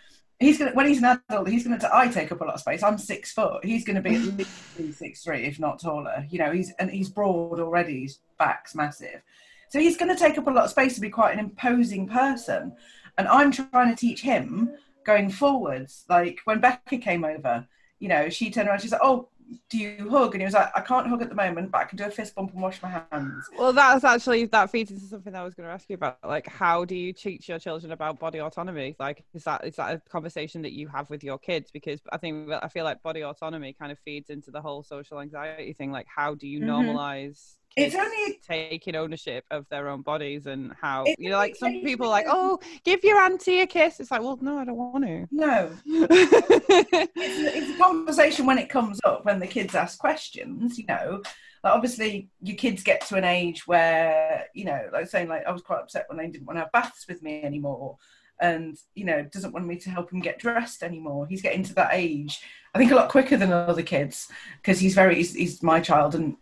he's going to, when he's an adult, he's going to, I take up a lot of space. I'm six foot. He's going to be at least six three, if not taller. You know, he's, and he's broad already. His back's massive. So he's going to take up a lot of space to be quite an imposing person. And I'm trying to teach him going forwards. Like when Becca came over, you know, she turned around, she's like, oh, do you hug? And he was like, I can't hug at the moment, but I can do a fist bump and wash my hands. Well, that's actually that feeds into something I was going to ask you about. Like, how do you teach your children about body autonomy? Like, is that is that a conversation that you have with your kids? Because I think I feel like body autonomy kind of feeds into the whole social anxiety thing. Like, how do you Mhm. normalize It's only taking ownership of their own bodies and how you know, like some people like, oh, give your auntie a kiss. It's like, well, no, I don't want no, to. it's, it's a conversation when it comes up when the kids ask questions you know like obviously your kids get to an age where you know like saying like i was quite upset when they didn't want to have baths with me anymore and you know doesn't want me to help him get dressed anymore he's getting to that age i think a lot quicker than other kids because he's very he's, he's my child and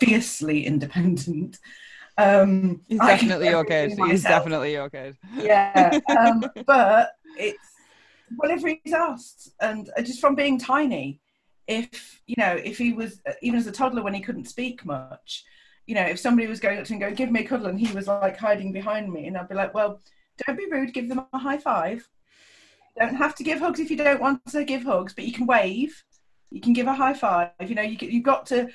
fiercely independent. Um He's definitely your kid. He's definitely your kid. yeah um, but it's whatever he's asked. And uh, just from being tiny if you know if he was uh, even as a toddler when he couldn't speak much you know if somebody was going up to him and going give me a cuddle and he was like hiding behind me and i'd be like well don't be rude. Give them a high five. You don't have to give hugs if you don't want to give hugs but you can wave. You can give a high five. You know you, you've got to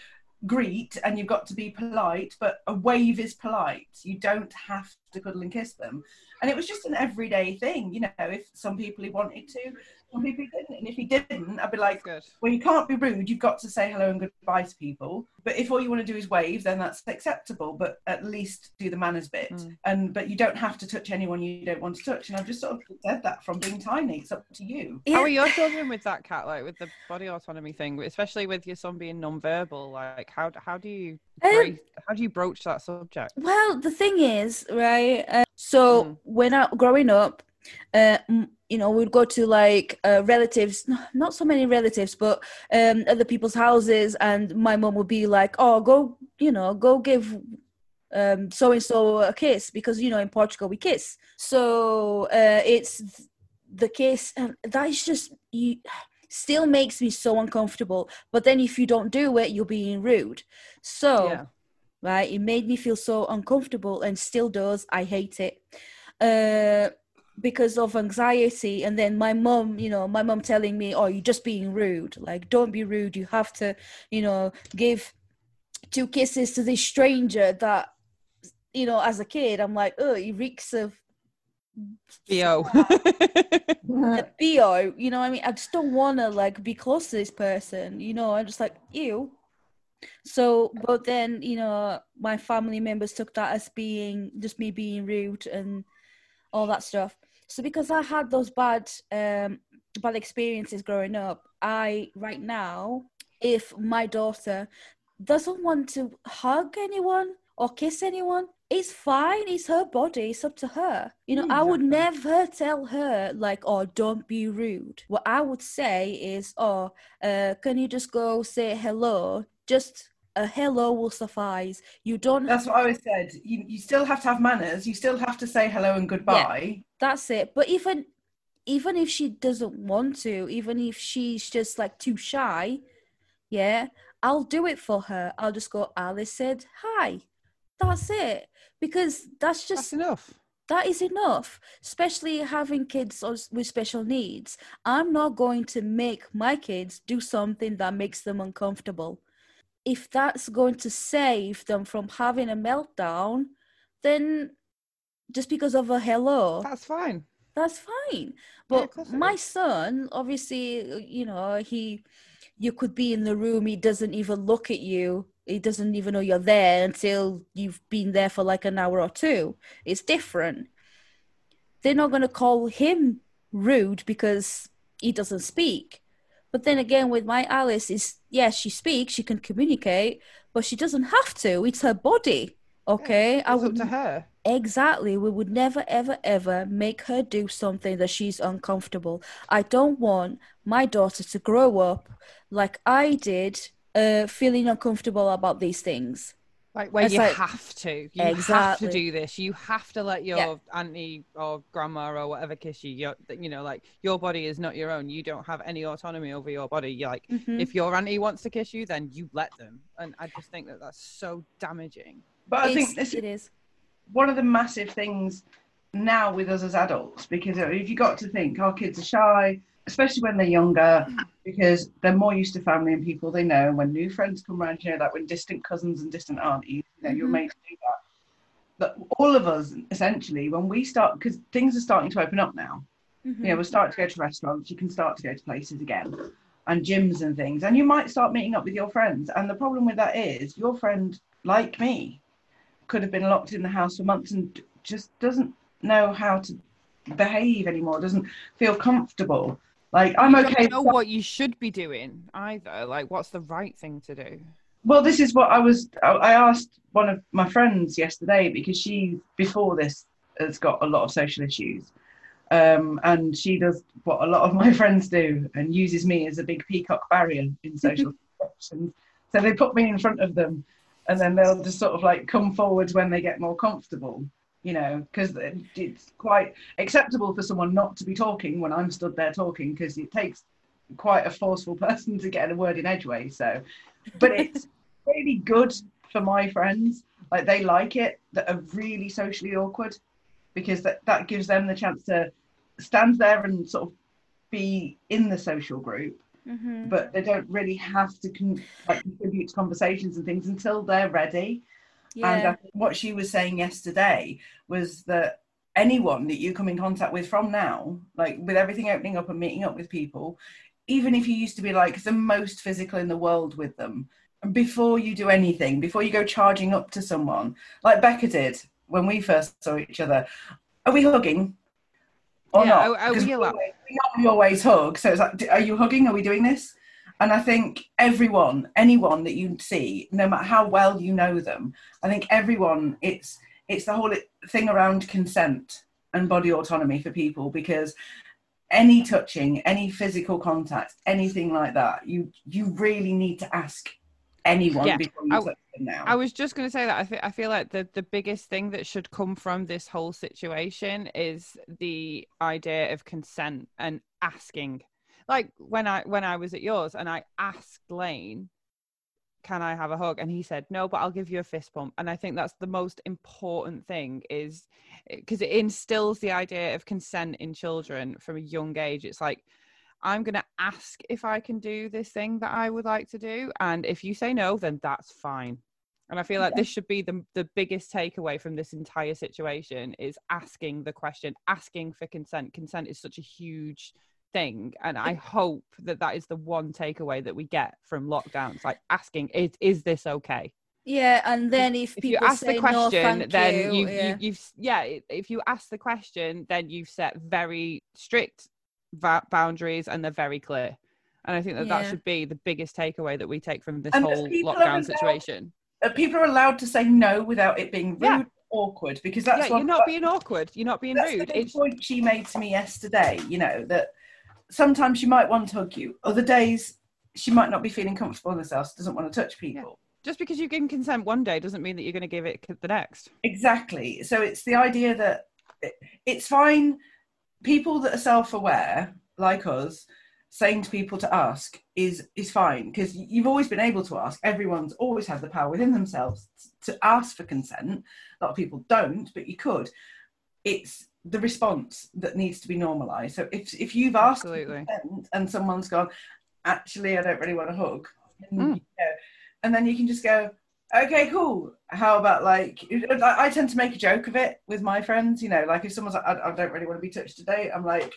greet and you've got to be polite but a wave is polite. You don't have to cuddle and kiss them. And it was just an everyday thing you know if some people wanted to some people he didn't and if he didn't i'd be like Good. well you can't be rude you've got to say hello and goodbye to people but if all you want to do is wave then that's acceptable but at least do the manners bit Mm. and but you don't have to touch anyone you don't want to touch and i've just sort of said that from being tiny it's up to you How are your children with that cat? Like with the body autonomy thing, especially with your son being non-verbal. Like how how do you Um, how do you broach that subject? Well, the thing is, right? Uh, so Mm. when I growing up, uh, you know, we'd go to like uh, relatives, not so many relatives, but um, other people's houses, and my mom would be like, "Oh, go, you know, go give." um so and so a kiss because you know in portugal we kiss so uh it's the kiss and that is just you still makes me so uncomfortable but then if you don't do it you're being rude so Yeah. right it made me feel so uncomfortable and still does i hate it uh because of anxiety and then my mom you know my mom telling me oh you're just being rude. Like don't be rude. You have to you know give two kisses to this stranger that you know as a kid i'm like oh he reeks of Theo. bo you know what i mean? I just don't want to like be close to this person you know? I'm just like ew. So, but then you know, my family members took that as being just me being rude and all that stuff. So because I had those bad um bad experiences growing up, I right now, if my daughter doesn't want to hug anyone or kiss anyone, it's fine. It's her body. It's up to her. You know, I would never tell her like, "Oh, don't be rude." What I would say is, "Oh, uh, can you just go say hello? Just a hello will suffice. You don't." That's what I always said. You you still have to have manners. You still have to say hello and goodbye. That's it. But even even if she doesn't want to, even if she's just like too shy, yeah, I'll do it for her. I'll just go, Alice said hi. That's it. Because that's just That's enough. that is enough especially having kids with special needs i'm not going to make my kids do something that makes them uncomfortable if that's going to save them from having a meltdown then just because of a hello. That's fine. that's fine. But it my son obviously you know he you could be in the room he doesn't even look at you. He doesn't even know you're there until you've been there for like an hour or two. It's different. They're not going to call him rude because he doesn't speak. But then again with my alice is yes she speaks she can communicate but she doesn't have to. It's her body okay? I It's up would to her. Exactly. We would never, ever, ever make her do something that she's uncomfortable. I don't want my daughter to grow up like I did, uh, feeling uncomfortable about these things. Like where It's you like- have to. You have to do this. You have to let your Yeah. auntie or grandma or whatever kiss you. Your, you know, like your body is not your own. You don't have any autonomy over your body. You're like, Mhm. if your auntie wants to kiss you, then you let them. And I just think that that's so damaging. But I It's- think this it is. One of the massive things now with us as adults because if you got to think our kids are shy especially when they're younger because they're more used to family and people they know and when new friends come around you know like when distant cousins and distant aunties you know you're Mhm. made to do that but all of us essentially when we start because things are starting to open up now Mhm. you know, we're starting to go to restaurants, you can start to go to places again and gyms and things. And you might start meeting up with your friends. And the problem with that is your friend, like me, could have been locked in the house for months and just doesn't know how to behave anymore, doesn't feel comfortable. Like I'm you okay. don't know what you should be doing either. Like, what's the right thing to do? Well, this is what I was. I- I asked one of my friends yesterday because she, before this, has got a lot of social issues, um, and she does what a lot of my friends do and uses me as a big peacock barrier in social situations. So they put me in front of them, and then they'll just sort of like come forward when they get more comfortable. You know, because it's quite acceptable for someone not to be talking when I'm stood there talking, because it takes quite a forceful person to get a word in edgeways. So, but it's really good for my friends. Like they like it that are really socially awkward because that, that gives them the chance to stand there and sort of be in the social group, Mhm. but they don't really have to con- like, contribute to conversations and things until they're ready. And Yeah. think what she was saying yesterday was that anyone that you come in contact with from now, like with everything opening up and meeting up with people, even if you used to be like the most physical in the world with them, before you do anything, before you go charging up to someone, like Becca did when we first saw each other, are we hugging? Or Yeah, not? are- are we allowed- always- we always hug. So it's like, are you hugging? Are we doing this? And I think everyone, anyone that you see, no matter how well you know them, I think everyone, it's it's the whole thing around consent and body autonomy for people because any touching, any physical contact, anything like that, you you really need to ask anyone Yeah, before you I- touch them now. I was just going to say that I, fe- I feel like the, the biggest thing that should come from this whole situation is the idea of consent and asking. Like when I when I was at yours and I asked Lane, "Can I have a hug?" and he said, "No, but I'll give you a fist bump." And I think that's the most important thing is because it instills the idea of consent in children from a young age. It's like I'm going to ask if I can do this thing that I would like to do. And if you say no, then that's fine. And I feel like this should be the, the biggest takeaway from this entire situation is asking the question, asking for consent. Consent is such a huge thing and i hope that that is the one takeaway that we get from lockdowns like asking is is this okay Yeah, and then if, if you ask say the question no, then you, you, yeah. you you've yeah if you ask the question then you've set very strict va- boundaries and they're very clear and i think that that should be the biggest takeaway that we take from this And whole lockdown allowed- situation people are allowed to say no without it being rude, Yeah. or awkward, because that's yeah what you're not being awkward you're not being that's rude the point she made to me yesterday. You know that sometimes she might want to hug you, other days she might not be feeling comfortable in herself, doesn't want to touch people. just because you can consent one day doesn't mean that you're going to give it the next Exactly. So it's the idea that it's fine. People that are self-aware, like us, saying to people to ask is is fine because you've always been able to ask. Everyone's always had the power within themselves to ask for consent. A lot of people don't, but you could. It's the response that needs to be normalised. So if if you've asked and someone's gone, actually, I don't really want to hug, and, Mm. you and then you can just go, okay, cool. How about like I I tend to make a joke of it with my friends. You know, like if someone's like, I, I don't really want to be touched today, I'm like,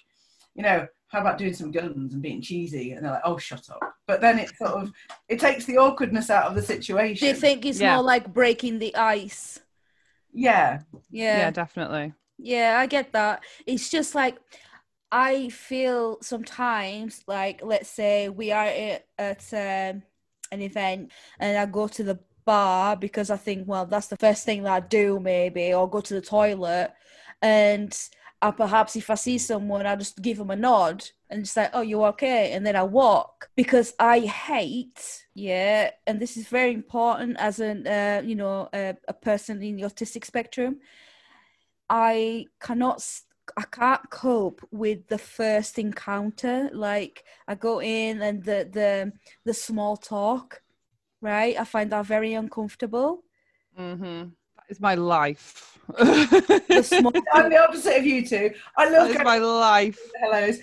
you know, how about doing some guns and being cheesy? And they're like, oh, shut up. But then it sort of it takes the awkwardness out of the situation. Do you think it's Yeah. more like breaking the ice? Yeah, yeah, Yeah. definitely Yeah, I get that. It's just like I feel sometimes like let's say we are at, at um, an event and I go to the bar because I think well that's the first thing that I do maybe or go to the toilet. And I perhaps if I see someone I just give them a nod and just oh you're okay? And then I walk because I hate yeah and this is very important as an uh, you know a, a person in the autistic spectrum. I cannot I can't cope with the first encounter. Like I go in and the the the small talk, right? I find that very uncomfortable. mm-hmm. that is my life The I'm the opposite of you two. I that look is at my life the hellos.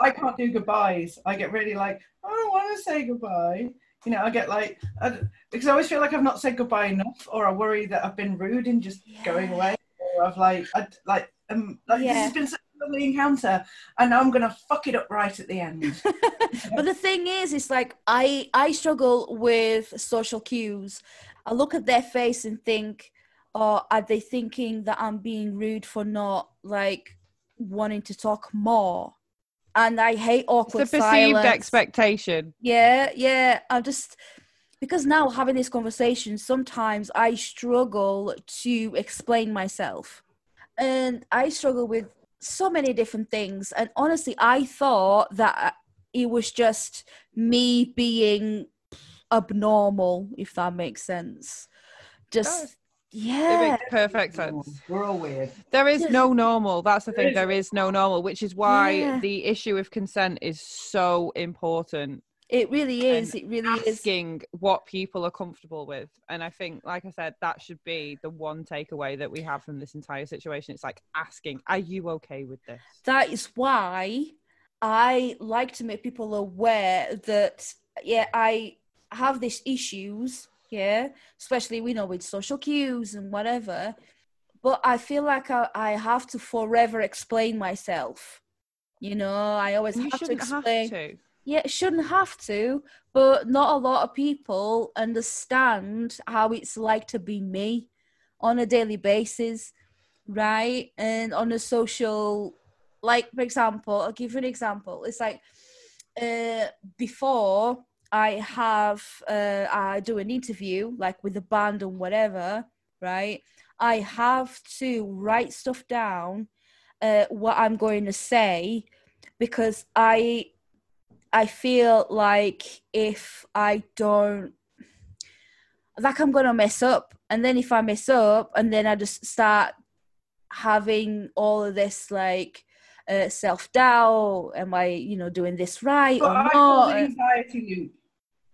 I can't do goodbyes. I get really like I don't want to say goodbye. You know, I get like I, d- because I always feel like I've not said goodbye enough, or I worry that I've been rude in just going away, or I've like I d- like um like this has been such a lovely encounter, and now I'm gonna fuck it up right at the end. but the thing is it's like i i struggle with social cues. I look at their face and think oh are they thinking that i'm being rude for not like wanting to talk more? And i hate it's awkward a perceived silence. expectation. Yeah yeah. I'm just because now having this conversation sometimes i struggle to explain myself. And i struggle with so many different things and honestly i thought that it was just me being abnormal if that makes sense just It yeah makes perfect sense. We're all weird. There is no normal. That's the thing. There is no normal, which is why Yeah. the issue of consent is so important. It really is it really is Asking what people are comfortable with. And I think, like I said, that should be the one takeaway that we have from this entire situation. It's like asking, Are you okay with this? that is why I like to make people aware that yeah, I have these issues, yeah, especially we know with social cues and whatever. But I feel like I, I have to forever explain myself. You know, I always you have to explain. have to. Yeah, it shouldn't have to, but not a lot of people understand how it's like to be me on a daily basis, right? And on a social, like for example, I'll give you an example. It's like uh, before I have uh, I do an interview like with a band and whatever, right? I have to write stuff down, uh, what I'm going to say, because I I feel like if I don't, like I'm gonna mess up, and then if I mess up, and then I just start having all of this like uh, self doubt. Am I, you know, doing this right But or I call not? it anxiety loop.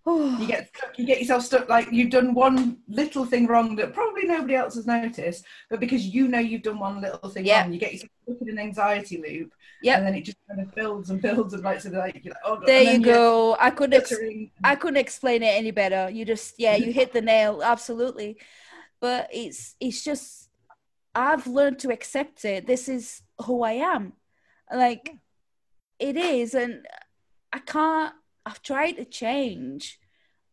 You get stuck, you get yourself stuck like you've done one little thing wrong that probably nobody else has noticed, but because you know you've done one little thing Yeah. wrong, you get yourself stuck in an anxiety loop, Yep. and then it just kind of builds and builds and like so like you're like oh god. there you go. I couldn't. Ex- I couldn't explain it any better. You just yeah, you hit the nail absolutely. But it's it's just I've learned to accept it. This is who I am. Like it is, and I can't. I've tried to change,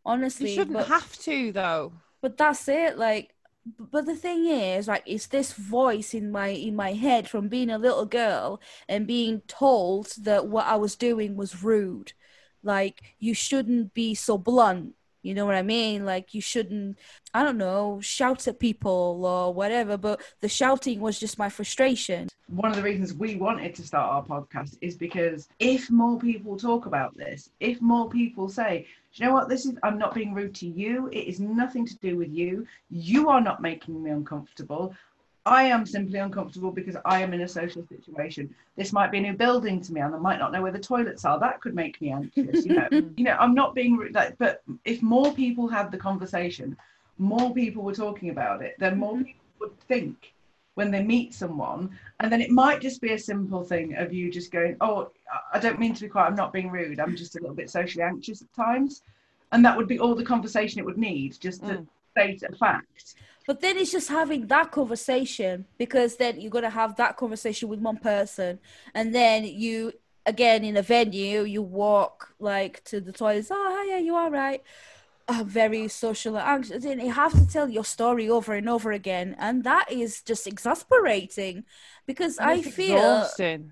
honestly. You shouldn't but, have to though. but that's it. Like, but the thing is, like, it's this voice in my in my head from being a little girl and being told that what I was doing was rude. Like, you shouldn't be so blunt. You know what I mean? Like, you shouldn't, I don't know, shout at people or whatever. But the shouting was just my frustration. one of the reasons we wanted to start our podcast is because if more people talk about this, if more people say, "Do you know what, this is, I'm not being rude to you, it is nothing to do with you, you are not making me uncomfortable. I am simply uncomfortable because I am in a social situation. This might be a new building to me, and I might not know where the toilets are. That could make me anxious. You know, you know. I'm not being rude, like, but if more people had the conversation, more people were talking about it, then more people would think when they meet someone, and then it might just be a simple thing of you just going, "Oh, I- I don't mean to be quiet. I'm not being rude. I'm just a little bit socially anxious at times," and that would be all the conversation it would need just to Mm. state a fact. But then it's just having that conversation because then you're gonna have that conversation with one person, and then you again in a venue you walk like to the toilets. Oh, hi, yeah, you all right? I'm very social and anxious. Then you have to tell your story over and over again, and that is just exasperating because I feel exhausting.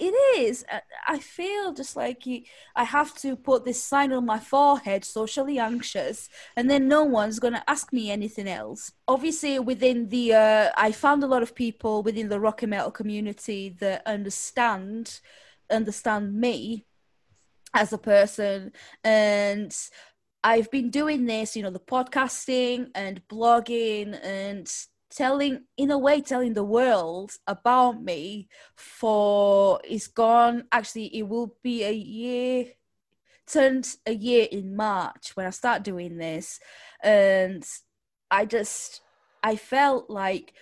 It is. I- I feel just like you, I have to put this sign on my forehead, socially anxious, and then no one's gonna ask me anything else. Obviously, within the, uh, I found a lot of people within the rock and metal community that understand, understand me as a person, and I've been doing this, you know, the podcasting and blogging and telling in a way telling the world about me for it's gone actually it will be a year turned a year in march when i start doing this. And i just i felt like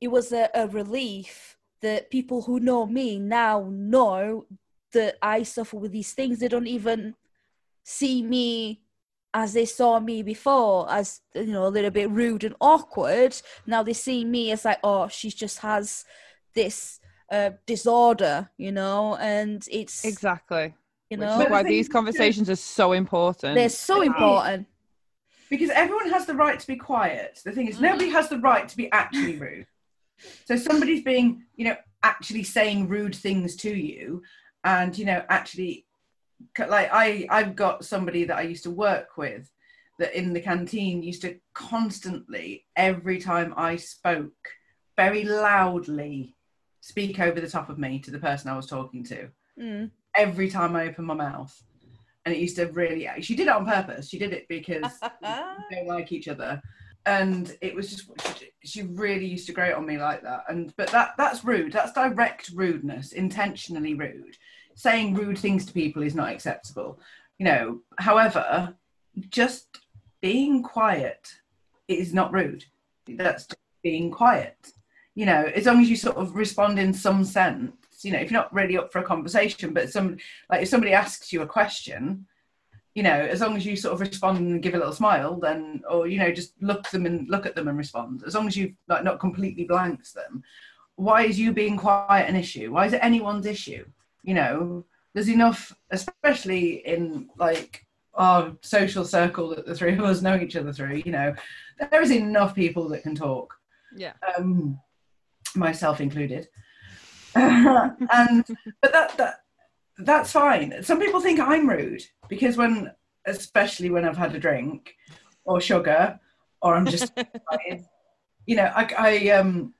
it was a, a relief that people who know me now know that i suffer with these things. They don't even see me as they saw me before as you know a little bit rude and awkward now they see me as like oh she just has this uh disorder you know and it's Exactly. you Which know is why these conversations are so important. they're so Right. important because everyone has the right to be quiet. The thing is, nobody has the right to be actually rude. So somebody's being, you know, actually saying rude things to you, and you know, actually, like I, I've got somebody that I used to work with that in the canteen used to constantly, every time I spoke, very loudly speak over the top of me to the person I was talking to Mm. every time I opened my mouth. And it used to really, she did it on purpose. She did it because they don't like each other. And it was just, she really used to grate on me like that. And, but that, that's rude. That's direct rudeness, intentionally rude. Saying rude things to people is not acceptable. You know, however, just being quiet is not rude. That's being quiet. You know, as long as you sort of respond in some sense, you know, if you're not really up for a conversation, but some like if somebody asks you a question, you know, as long as you sort of respond and give a little smile, then or you know, just look them and look at them and respond. As long as you've like not completely blanks them. Why is you being quiet an issue? Why is it anyone's issue? You know, there's enough, especially in like our social circle that the three of us know each other through. You know, there is enough people that can talk yeah. um, myself included. and but that that that's fine. Some people think I'm rude because when, especially when I've had a drink or sugar, or I'm just, you know, I, I um,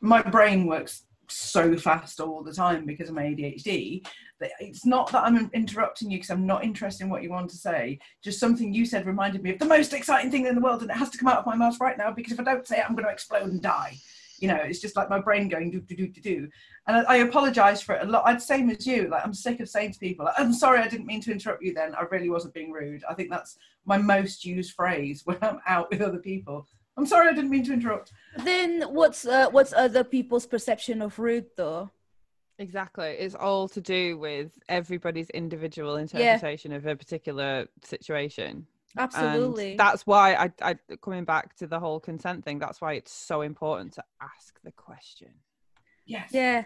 my brain works so fast all the time because of my ADHD. that It's not that I'm interrupting you because I'm not interested in what you want to say. Just something you said reminded me of the most exciting thing in the world, and it has to come out of my mouth right now because if I don't say it, I'm going to explode and die. You know, it's just like my brain going do do do do do. And I, I apologize for it a lot. I'd same as you. Like I'm sick of saying to people, "I'm sorry, I didn't mean to interrupt you." Then I really wasn't being rude. I think that's my most used phrase when I'm out with other people. I'm sorry, I didn't mean to interrupt. then what's uh, what's other people's perception of rude though Exactly. It's all to do with everybody's individual interpretation of a particular situation. absolutely And that's why I, I coming back to the whole consent thing. That's why it's so important to ask the question. Yes. Yeah.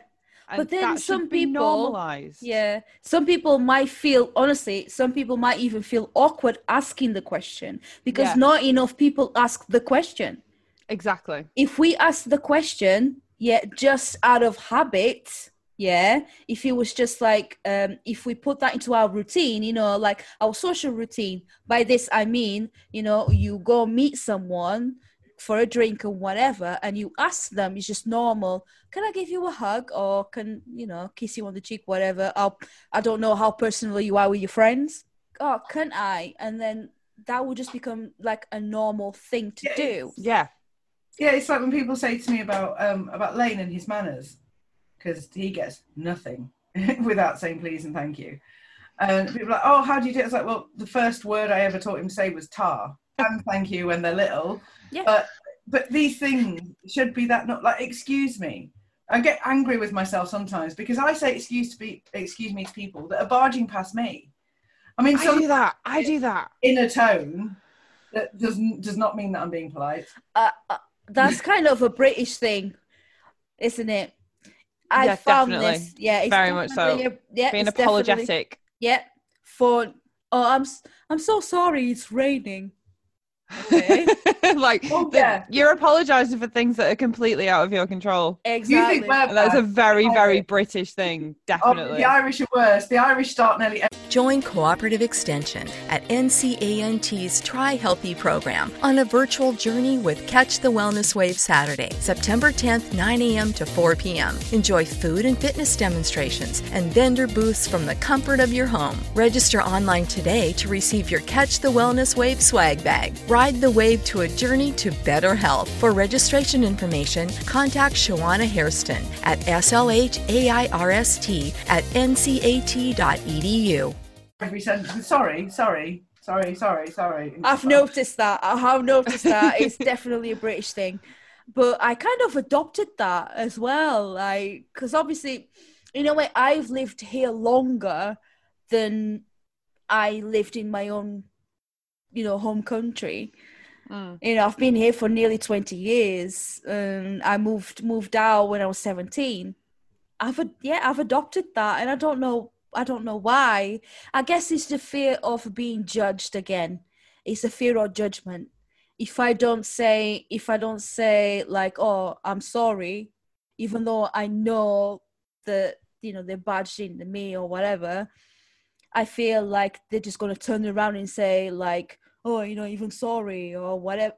And But then some people- normalized. Yeah. Some people might feel, honestly, some people might even feel awkward asking the question because Yeah. not enough people ask the question. Exactly. If we ask the question, yeah, just out of habit, yeah, if it was just like, um, if we put that into our routine, you know, like our social routine, by this I mean, you know, you go meet someone for a drink or whatever and you ask them it's just normal can i give you a hug or can you know kiss you on the cheek whatever I'll, i don't know how personal you are with your friends oh can i and then that would just become like a normal thing to Yeah, do Yeah. Yeah, it's like when people say to me about um about Lane and his manners, because he gets nothing without saying please and thank you. And people are like, oh, how do you do it? It's like, well, the first word I ever taught him to say was tar and thank you when they're little. Yeah. But but these things should be that not like excuse me. I get angry with myself sometimes because I say excuse to be excuse me to people that are barging past me. I mean, I do that. I do that. in a tone that doesn't does not mean that I'm being polite. uh, uh, that's kind of a british thing isn't it i Yeah, found definitely. this yeah it's Very much so. a- yeah Being it's definitely- apologetic. Yeah, for oh, I'm s- I'm so sorry. It's raining. Okay. like Oh, the- you're apologizing for things that are completely out of your control. You exactly. think we're that's a very, oh, very British thing. Oh, Definitely. the Irish are worse. The Irish start nearly Join Cooperative Extension at NC A&T's Try Healthy program on a virtual journey with Catch the Wellness Wave Saturday, September 10th, 9 a.m. to 4 p.m. Enjoy food and fitness demonstrations and vendor booths from the comfort of your home. Register online today to receive your Catch the Wellness Wave swag bag. Ride the wave to a journey to better health. For registration information, contact Shawana Hairston at SLHAIRST at ncat.edu. every sentence. Sorry, sorry, sorry, sorry, sorry. I've noticed that. I have noticed that. it's definitely a British thing. But I kind of adopted that as well. Like, because obviously, in a way, I've lived here longer than I lived in my own, you know, home country. Mm. You know, I've been here for nearly 20 years. And I moved moved out when I was 17. I've yeah, I've adopted that, and I don't know, I don't know why. I guess it's the fear of being judged again. It's a fear of judgment. If I don't say, if I don't say like, oh, I'm sorry, even though I know that you know they're badged into me or whatever, I feel like they're just gonna turn around and say like, oh, you know, even sorry or whatever.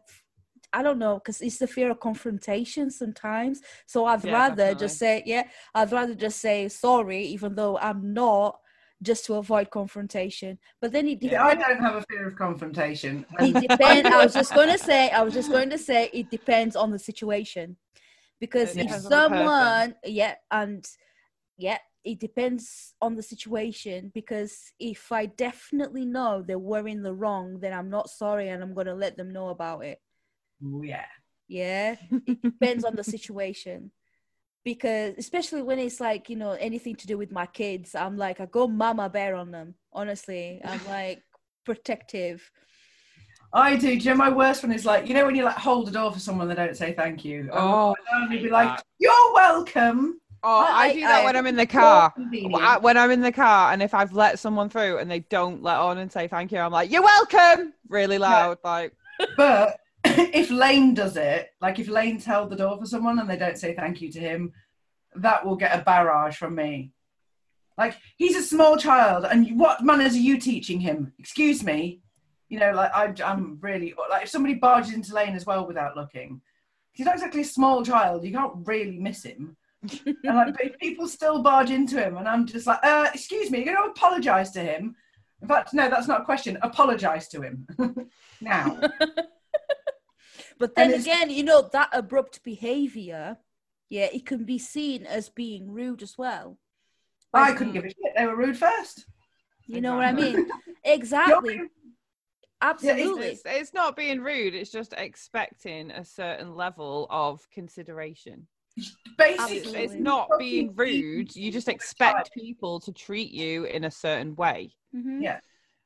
I don't know because it's the fear of confrontation sometimes. So I'd Yeah, rather definitely. just say, yeah, I'd rather just say sorry, even though I'm not, just to avoid confrontation. But then it Yeah, I don't have a fear of confrontation. It depends. I was just going to say. I was just going to say it depends on the situation, because if depends on the person. someone, yeah, and yeah, it depends on the situation. Because if I definitely know they were in the wrong, then I'm not sorry, and I'm going to let them know about it. Ooh, yeah. Yeah, it depends on the situation. Because especially when it's like, you know, anything to do with my kids, I'm like, I go mama bear on them. Honestly, I'm like protective. I do. Do you know my worst one is like, you know, when you like hold the door for someone, they don't say thank you. Oh, and you'd be like, you're welcome. Oh, I, I- do that I- when um, I'm in the car. I- When I'm in the car, and if I've let someone through and they don't let on and say thank you, I'm like, "You're welcome," really loud. Like, But if Lane does it, like if Lane's held the door for someone and they don't say thank you to him, that will get a barrage from me. Like he's a small child, and what manners are you teaching him? Excuse me. You know, like I, I'm really like if somebody barges into Lane as well without looking, he's not exactly a small child. You can't really miss him. And like but people still barge into him, and I'm just like, uh, excuse me, you're going to apologise to him. In fact, no, that's not a question. Apologise to him now. But then again, you know, that abrupt behavior, yeah, it can be seen as being rude as well. I couldn't give a shit. They were rude first. You know what I mean? Exactly. You're- Absolutely. it's, it's not being rude. It's just expecting a certain level of consideration. Basically, It's, it's not being rude. You just expect people to treat you in a certain way. Mhm. Yeah.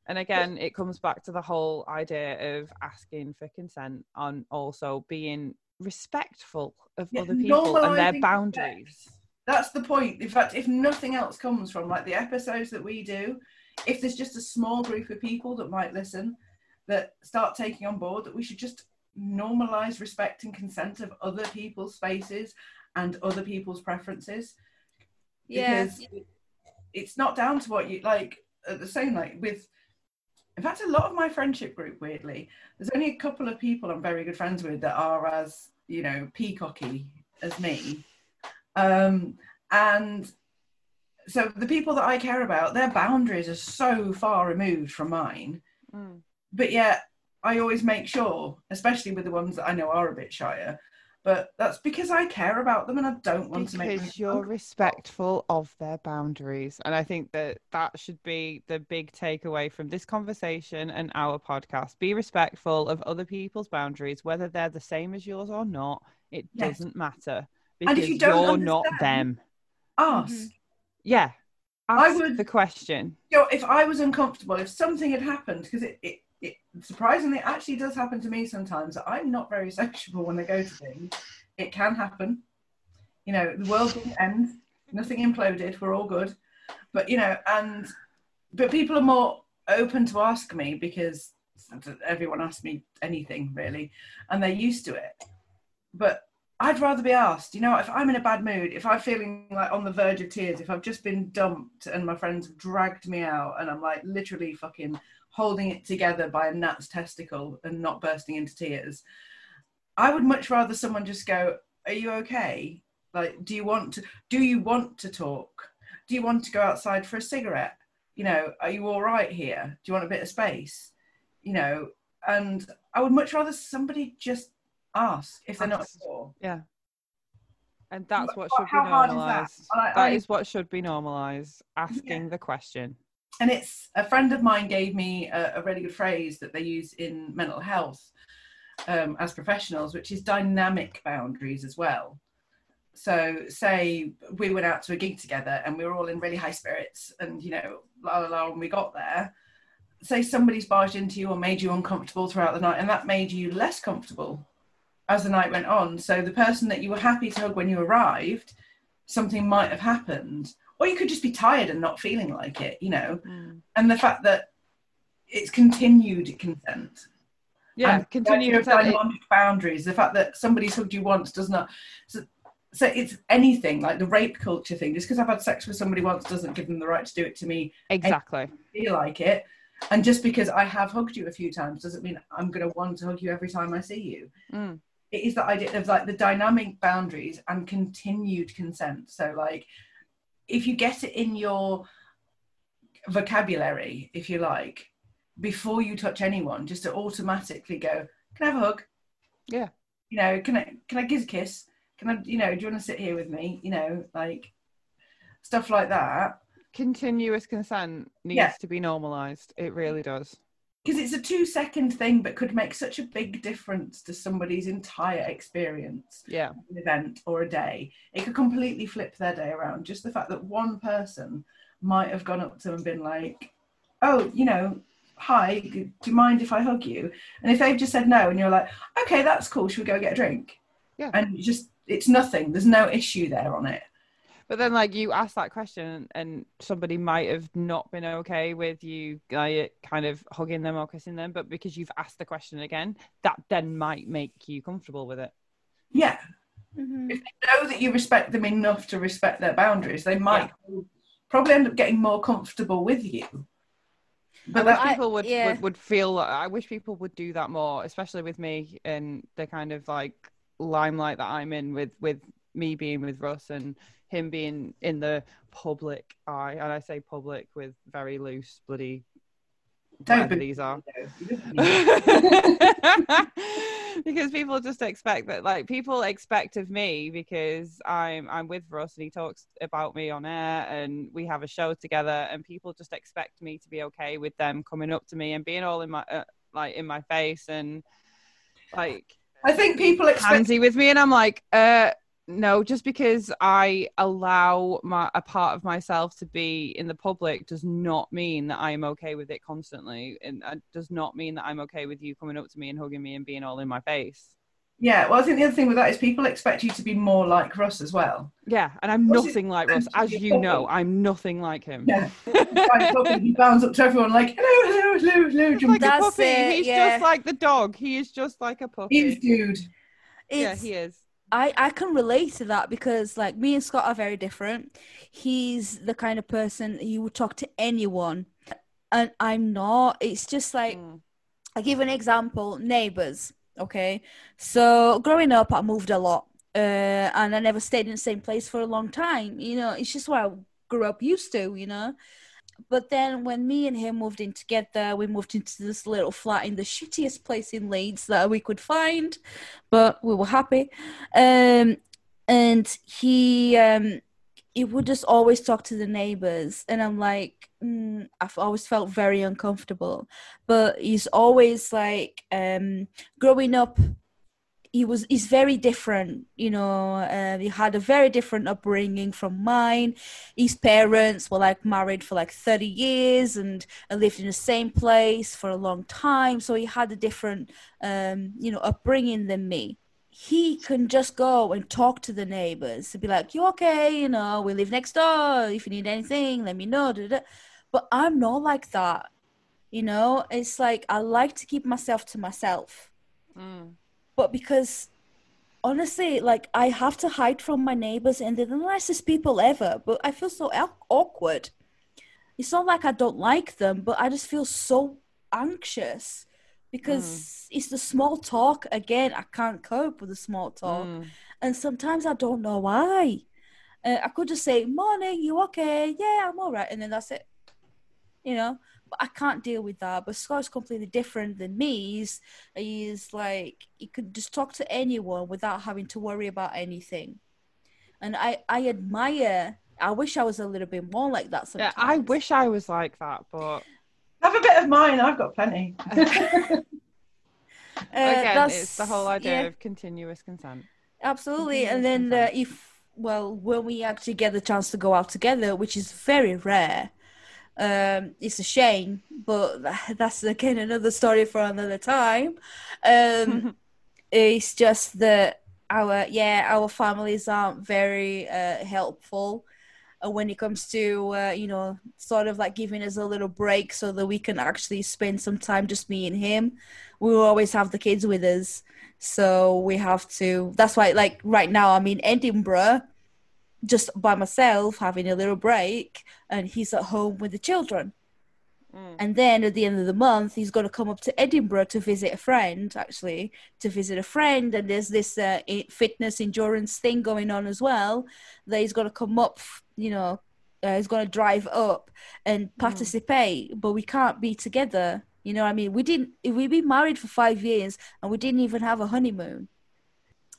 And again, it comes back to the whole idea of asking for consent and also being respectful of Yeah, other people and their normalising boundaries. That's the point. In fact, if nothing else comes from like the episodes that we do, if there's just a small group of people that might listen, that start taking on board that we should just normalize respect and consent of other people's spaces and other people's preferences. Yeah. Because it's not down to what you like at the same like with in fact a lot of my friendship group weirdly there's only a couple of people i'm very good friends with that are as you know peacocky as me um and so the people that i care about their boundaries are so far removed from mine Mm. but yet i always make sure especially with the ones that i know are a bit shyer but that's because i care about them and i don't want to make them because you're uncomfortable. respectful of their boundaries and i think that that should be the big takeaway from this conversation and our podcast be respectful of other people's boundaries whether they're the same as yours or not it Yes. doesn't matter And if you don't you're not them ask Mhm. yeah I ask would- the question you know, if I was uncomfortable, if something had happened, because it, it, it surprisingly actually does happen to me sometimes, I'm not very sociable when I go to things. It can happen. You know, the world didn't end, nothing imploded, we're all good. But, you know, and, but people are more open to ask me because everyone asks me anything really, and they're used to it. But I'd rather be asked, you know, if I'm in a bad mood, if I'm feeling like on the verge of tears, if I've just been dumped and my friends dragged me out and I'm like literally fucking holding it together by a gnat's testicle and not bursting into tears, I would much rather someone just go, Are you okay? Like, do you want to do you want to talk? Do you want to go outside for a cigarette? You know, are you all right here? Do you want a bit of space? You know, and I would much rather somebody just ask if they're not sure. yeah and that's what should be is that? normalized I- I- is what should be normalized asking the question and it's a friend of mine gave me a, a really good phrase that they use in mental health um, as professionals, which is dynamic boundaries as well. So, say we went out to a gig together and we were all in really high spirits, and you know, la la la, when we got there, say somebody's barged into you or made you uncomfortable throughout the night, and that made you less comfortable as the night went on. So, the person that you were happy to hug when you arrived, something might have happened, or you could just be tired and not feeling like it, you know Mm. and the fact that it's continued consent. yeah And the continue idea of to tell it- dynamic boundaries. The fact that somebody's hugged you once does not. So, so it's anything like the rape culture thing. Just because I've had sex with somebody once doesn't give them the right to do it to me. exactly Feel like it, and just because I have hugged you a few times doesn't mean I'm going to want to hug you every time I see you. Mm. It is the idea of like the dynamic boundaries and continued consent. So like, if you get it in your vocabulary, if you like, before you touch anyone, just to automatically go, "Can I have a hug?" Yeah. You know, can I can I give a kiss? Can I, you know, do you want to sit here with me? You know, like stuff like that. continuous consent needs Yeah. to be normalized it really does Because it's a two second thing, but could make such a big difference to somebody's entire experience. yeah an event or a day, it could completely flip their day around. Just the fact that one person might have gone up to them and been like, "Oh, you know, hi, do you mind if I hug you?" And if they've just said no, and you're like, "Okay, that's cool. Should we go get a drink?" Yeah. And you just it's nothing. There's no issue there on it. But then like you ask that question and somebody might have not been okay with you like, kind of hugging them or kissing them but because you've asked the question again that then might make you comfortable with it Yeah. Mhm. If they know that you respect them enough to respect their boundaries, they might probably end up getting more comfortable with you. But that, I- people would, yeah. would would feel I wish people would do that more, especially with me and the kind of like limelight that I'm in with with me being with Russ and him being in the public eye. And I say public with very loose bloody Don't these are. because people just expect that like people expect of me because I'm I'm with Russ and he talks about me on air and we have a show together and people just expect me to be okay with them coming up to me and being all in my uh, like in my face and like I think people expect handsy with me and I'm like uh no just because I allow my a part of myself to be in the public does not mean that I am okay with it constantly and it does not mean that I'm okay with you coming up to me and hugging me and being all in my face Yeah, well, I think the other thing with that is people expect you to be more like Russ as well. Yeah, and I'm What's it- nothing like Russ. As you know, I'm nothing like him. Yeah, he bounds up to everyone like hello, hello, hello, hello. He's like That's a puppy. it, He's yeah. just like the dog. He is just like a puppy. He's dude. yeah, he is. I, I can relate to that because like me and Scott are very different. He's the kind of person he would talk to anyone, and I'm not. It's just like Mm. I give an example. Neighbors. Okay, so growing up, I moved a lot, uh, and I never stayed in the same place for a long time. You know, it's just what I grew up used to. You know. But then when me and him moved in together, we moved into this little flat in the shittiest place in Leeds that we could find, but we were happy. Um, and he um, he would just always talk to the neighbors, and I'm like, mm, I've always felt very uncomfortable. But he's always like, um, growing up, he was he's very different you know uh, he had a very different upbringing from mine. His parents were like married for like 30 years and, and lived in the same place for a long time. So he had a different um, you know upbringing than me. He can just go and talk to the neighbors and be like you okay? You know we live next door. If you need anything let me know. Da, da, da." but i'm not like that you know? It's like i like to keep myself to myself. Mm. But because honestly, like I have to hide from my neighbors, and they're the nicest people ever. But I feel so awkward. It's not like I don't like them, but I just feel so anxious because it's the small talk again. I can't cope with the small talk, Mm. and sometimes I don't know why. Uh, I could just say, "Morning, you okay? Yeah, I'm all right," and then that's it. You know, I can't deal with that. But Scott's completely different than me. He's he's like he could just talk to anyone without having to worry about anything, and I I admire. I wish I was a little bit more like that. Yeah, I wish I was like that, but Have a bit of mine. I've got plenty. Uh, again, it's the whole idea yeah. of continuous consent. Absolutely. Mhm, And then uh, if well, when we actually get the chance to go out together, which is very rare, um, it's a shame, but that's again another story for another time. Um, it's just that our yeah our families aren't very uh, helpful when it comes to uh, you know sort of like giving us a little break so that we can actually spend some time just me and him we will always have the kids with us so we have to that's why like right now i'm in edinburgh just by myself having a little break and he's at home with the children Mm. and then at the end of the month, he's going to come up to Edinburgh to visit a friend, actually, to visit a friend. And there's this uh, fitness endurance thing going on as well. That he's going to come up, you know, uh, he's going to drive up and participate, but we can't be together. You know what I mean? We didn't, we've been married for five years and we didn't even have a honeymoon.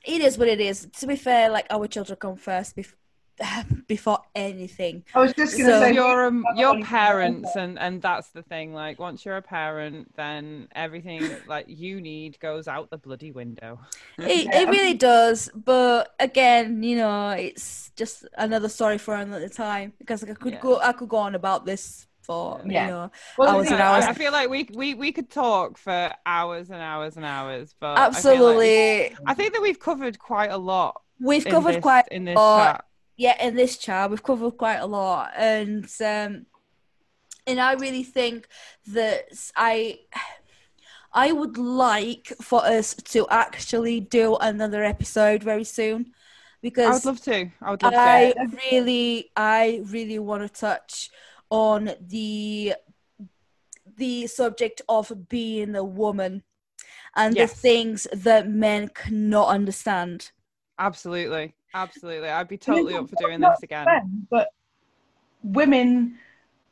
It is what it is. To be fair, like our children come first bef- before anything. I was just going to So say, you're um, have a you're parents and and that's the thing like once you're a parent then everything like you need goes out the bloody window it, Yeah. it really does but again you know it's just another story for another time because like, i could Yeah. go i could go on about this for Yeah. you know Well, hours and hours. I, I feel like we, we we could talk for hours and hours and hours but I like absolutely I think that we've covered quite a lot we've covered this- quite in this a chat. Yeah in this chat we've covered quite a lot and um and i really think that i i would like for us to actually do another episode very soon because I would love to I would love I to really, I really want to touch on the the subject of being a woman and Yes. the things that men cannot understand. absolutely absolutely I'd be totally up for doing this again men, but women,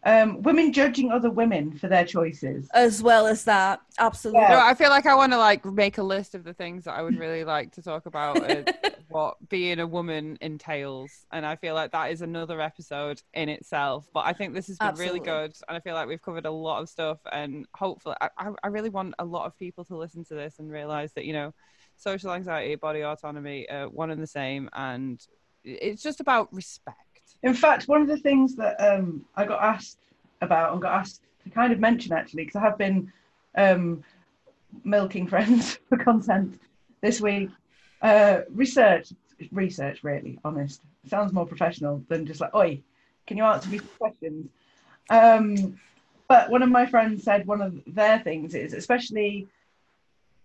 um, women judging other women for their choices. As well as that, absolutely. No, I feel like I want to like make a list of the things that I would really like to talk about what being a woman entails, and I feel like that is another episode in itself. But I think this has been really good, and I feel like we've covered a lot of stuff, and hopefully, I, I I really want a lot of people to listen to this and realize that you know, social anxiety, body autonomy, uh, one and the same, and it's just about respect. In fact, one of the things that um, I got asked about and got asked to kind of mention actually, because I have been um, milking friends for content, this week. Uh, research, research, really honest. Sounds more professional than just like, oi, can you answer me some questions? Um, but one of my friends said one of their things is, especially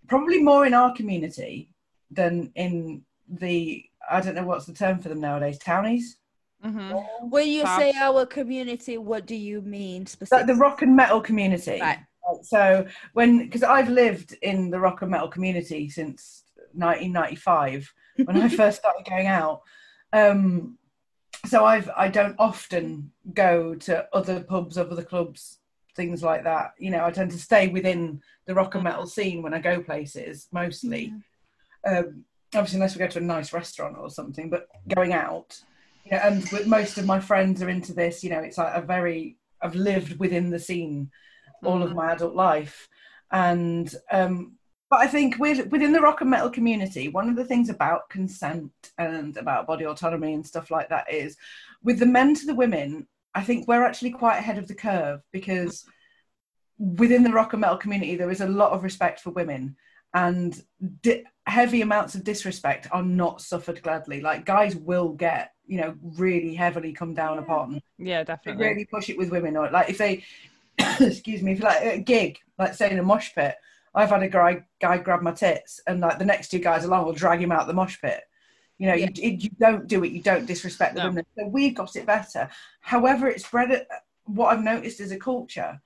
probably more in our community than in the, I don't know what's the term for them nowadays, townies. Mm-hmm. When you Fab. say our community, what do you mean Like specifically? the rock and metal community. Right. So when, because I've lived in the rock and metal community since 1995 when I first started going out. Um, so I've I don't often go to other pubs, other clubs, things like that. You know, I tend to stay within the rock and metal scene when I go places mostly. Um, obviously, unless we go to a nice restaurant or something, but going out. You know, and with most of my friends are into this. You know, it's like a very I've lived within the scene all of my adult life, and um, but I think with, within the rock and metal community, one of the things about consent and about body autonomy and stuff like that is with the men to the women, I think we're actually quite ahead of the curve because within the rock and metal community, there is a lot of respect for women and di- heavy amounts of disrespect are not suffered gladly. Like guys will get, you know, really heavily come down upon Yeah, they definitely. really push it with women or like if they excuse me if like a gig like say in a mosh pit i've had a guy guy grab my tits and like the next two guys along will drag him out the mosh pit you know Yeah. you, you don't do it you don't disrespect the No. women so we've got it better however it's bred what i've noticed is a culture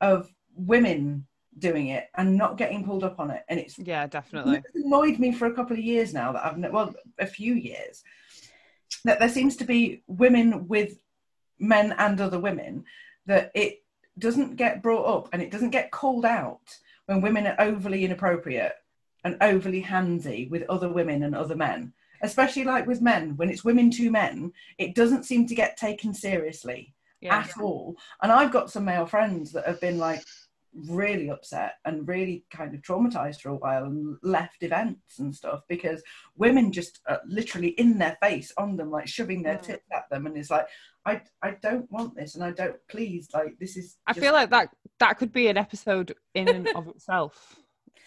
of women doing it and not getting pulled up on it and it's Yeah, definitely. it's annoyed me for a couple of years now that I've well a few years that there seems to be women with men and other women that it doesn't get brought up and it doesn't get called out when women are overly inappropriate and overly handsy with other women and other men especially like with men when it's women to men it doesn't seem to get taken seriously Yeah. at all. And I've got some male friends that have been like really upset and really kind of traumatized for a while and left events and stuff because women just are literally in their face on them, like shoving their Mm. tits at them. And it's like, I, I don't want this and I don't, please, like, this is. I just- feel like that that could be an episode in and of itself.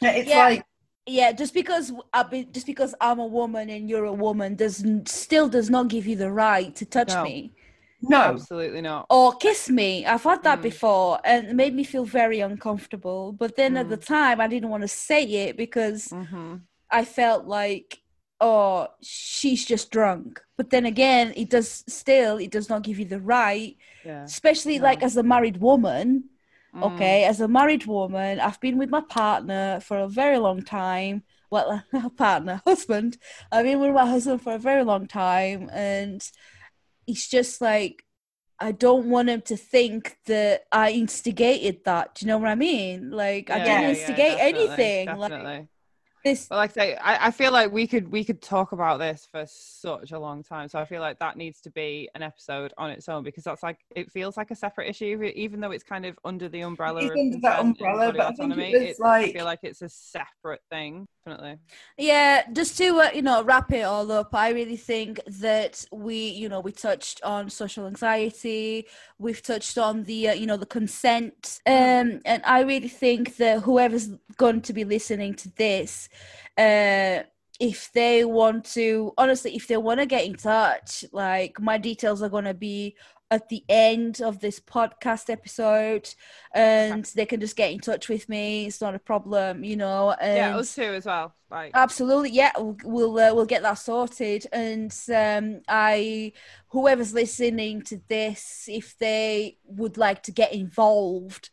Yeah, it's Yeah. like, yeah just because i be just because i'm a woman and you're a woman does n- still does not give you the right to touch No. me no. Absolutely not. or kiss me i've had that Mm. before and it made me feel very uncomfortable but then at the time i didn't want to say it because hmm i felt like oh she's just drunk but then again it does still it does not give you the right Yeah. especially No. like as a married woman Mm. okay as a married woman i've been with my partner for a very long time well partner husband i've been with my husband for a very long time and it's just like i don't want him to think that i instigated that do you know what i mean like i didn't yeah, instigate definitely, anything Definitely. like this But like I say, I, I feel like we could we could talk about this for such a long time. So I feel like that needs to be an episode on its own because that's like it feels like a separate issue, even though it's kind of under the umbrella It's of under that umbrella, but I think it was It's- I feel like it's a separate thing, definitely. Yeah, just to uh, you know wrap it all up, I really think that we you know we touched on social anxiety, we've touched on the uh, you know the consent, um, and I really think that whoever's going to be listening to this, uh, if they want to honestly, if they want to get in touch, like my details are going to be at the end of this podcast episode and they can just get in touch with me it's not a problem you know and Yeah, us too as well. Like Absolutely, yeah. We'll we'll, uh, we'll get that sorted, and um, I, whoever's listening to this, if they would like to get involved,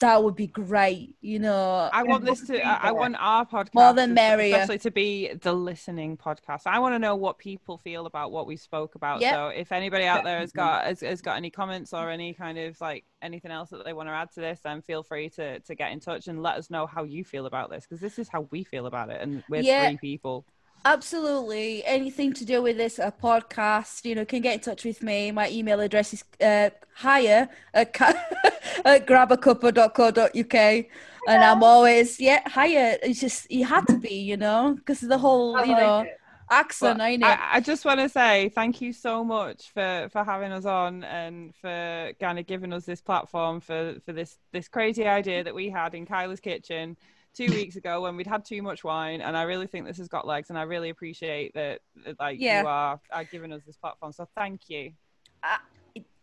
that would be great. You know, I want this to. I, I want our podcast More than merrier. especially to be the listening podcast. I want to know what people feel about what we spoke about. Yep. So if anybody out there has got has, has got any comments or any kind of like anything else that they want to add to this, then feel free to to get in touch and let us know how you feel about this because this is how we feel about it, and we're Yeah. three people. Absolutely anything to do with this a podcast, you know, can get in touch with me. My email address is uh, higher at, ca- at grabacuppa.co.uk. And I'm always, yeah, higher. It's just, you had to be, you know, because the whole, I you know, it. accent, But ain't it? I, I just want to say thank you so much for for having us on and for kind of giving us this platform for for this this crazy idea that we had in Kyla's kitchen two weeks ago when we'd had too much wine, and I really think this has got legs, and I really appreciate that, that like Yeah. you are, are giving us this platform. So thank you.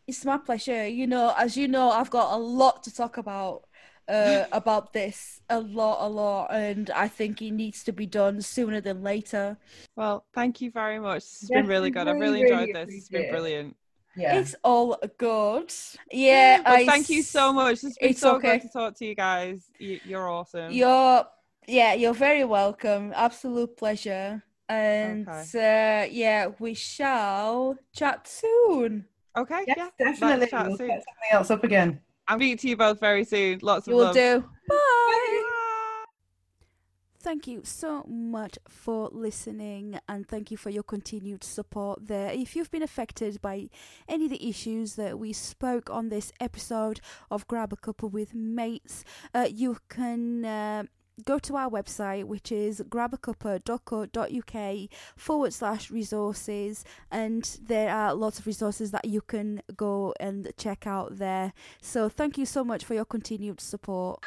It's my pleasure. You know, as you know, I've got a lot to talk about uh, about this, a lot, a lot, and I think it needs to be done sooner than later. Well, thank you very much. This has Yes, been really good. I've really, really really enjoyed this. It's been brilliant. Yeah. It's all good. Yeah, Well, I thank you so much. It's been it's so okay. good to talk to you guys. You, you're awesome. You're yeah, you're very welcome. Absolute pleasure. And uh, yeah, we shall chat soon. okay, Yes, yeah. definitely. Let's chat We'll soon. set something else up again. I'll meet to you both very soon. Lots of You will do. Bye. Bye. Thank you so much for listening and thank you for your continued support there. If you've been affected by any of the issues that we spoke on this episode of Grab a Cuppa with Mates, uh, you can. Uh, Go to our website, which is grabacuppa.co.uk forward slash resources, and there are lots of resources that you can go and check out there. So, thank you so much for your continued support.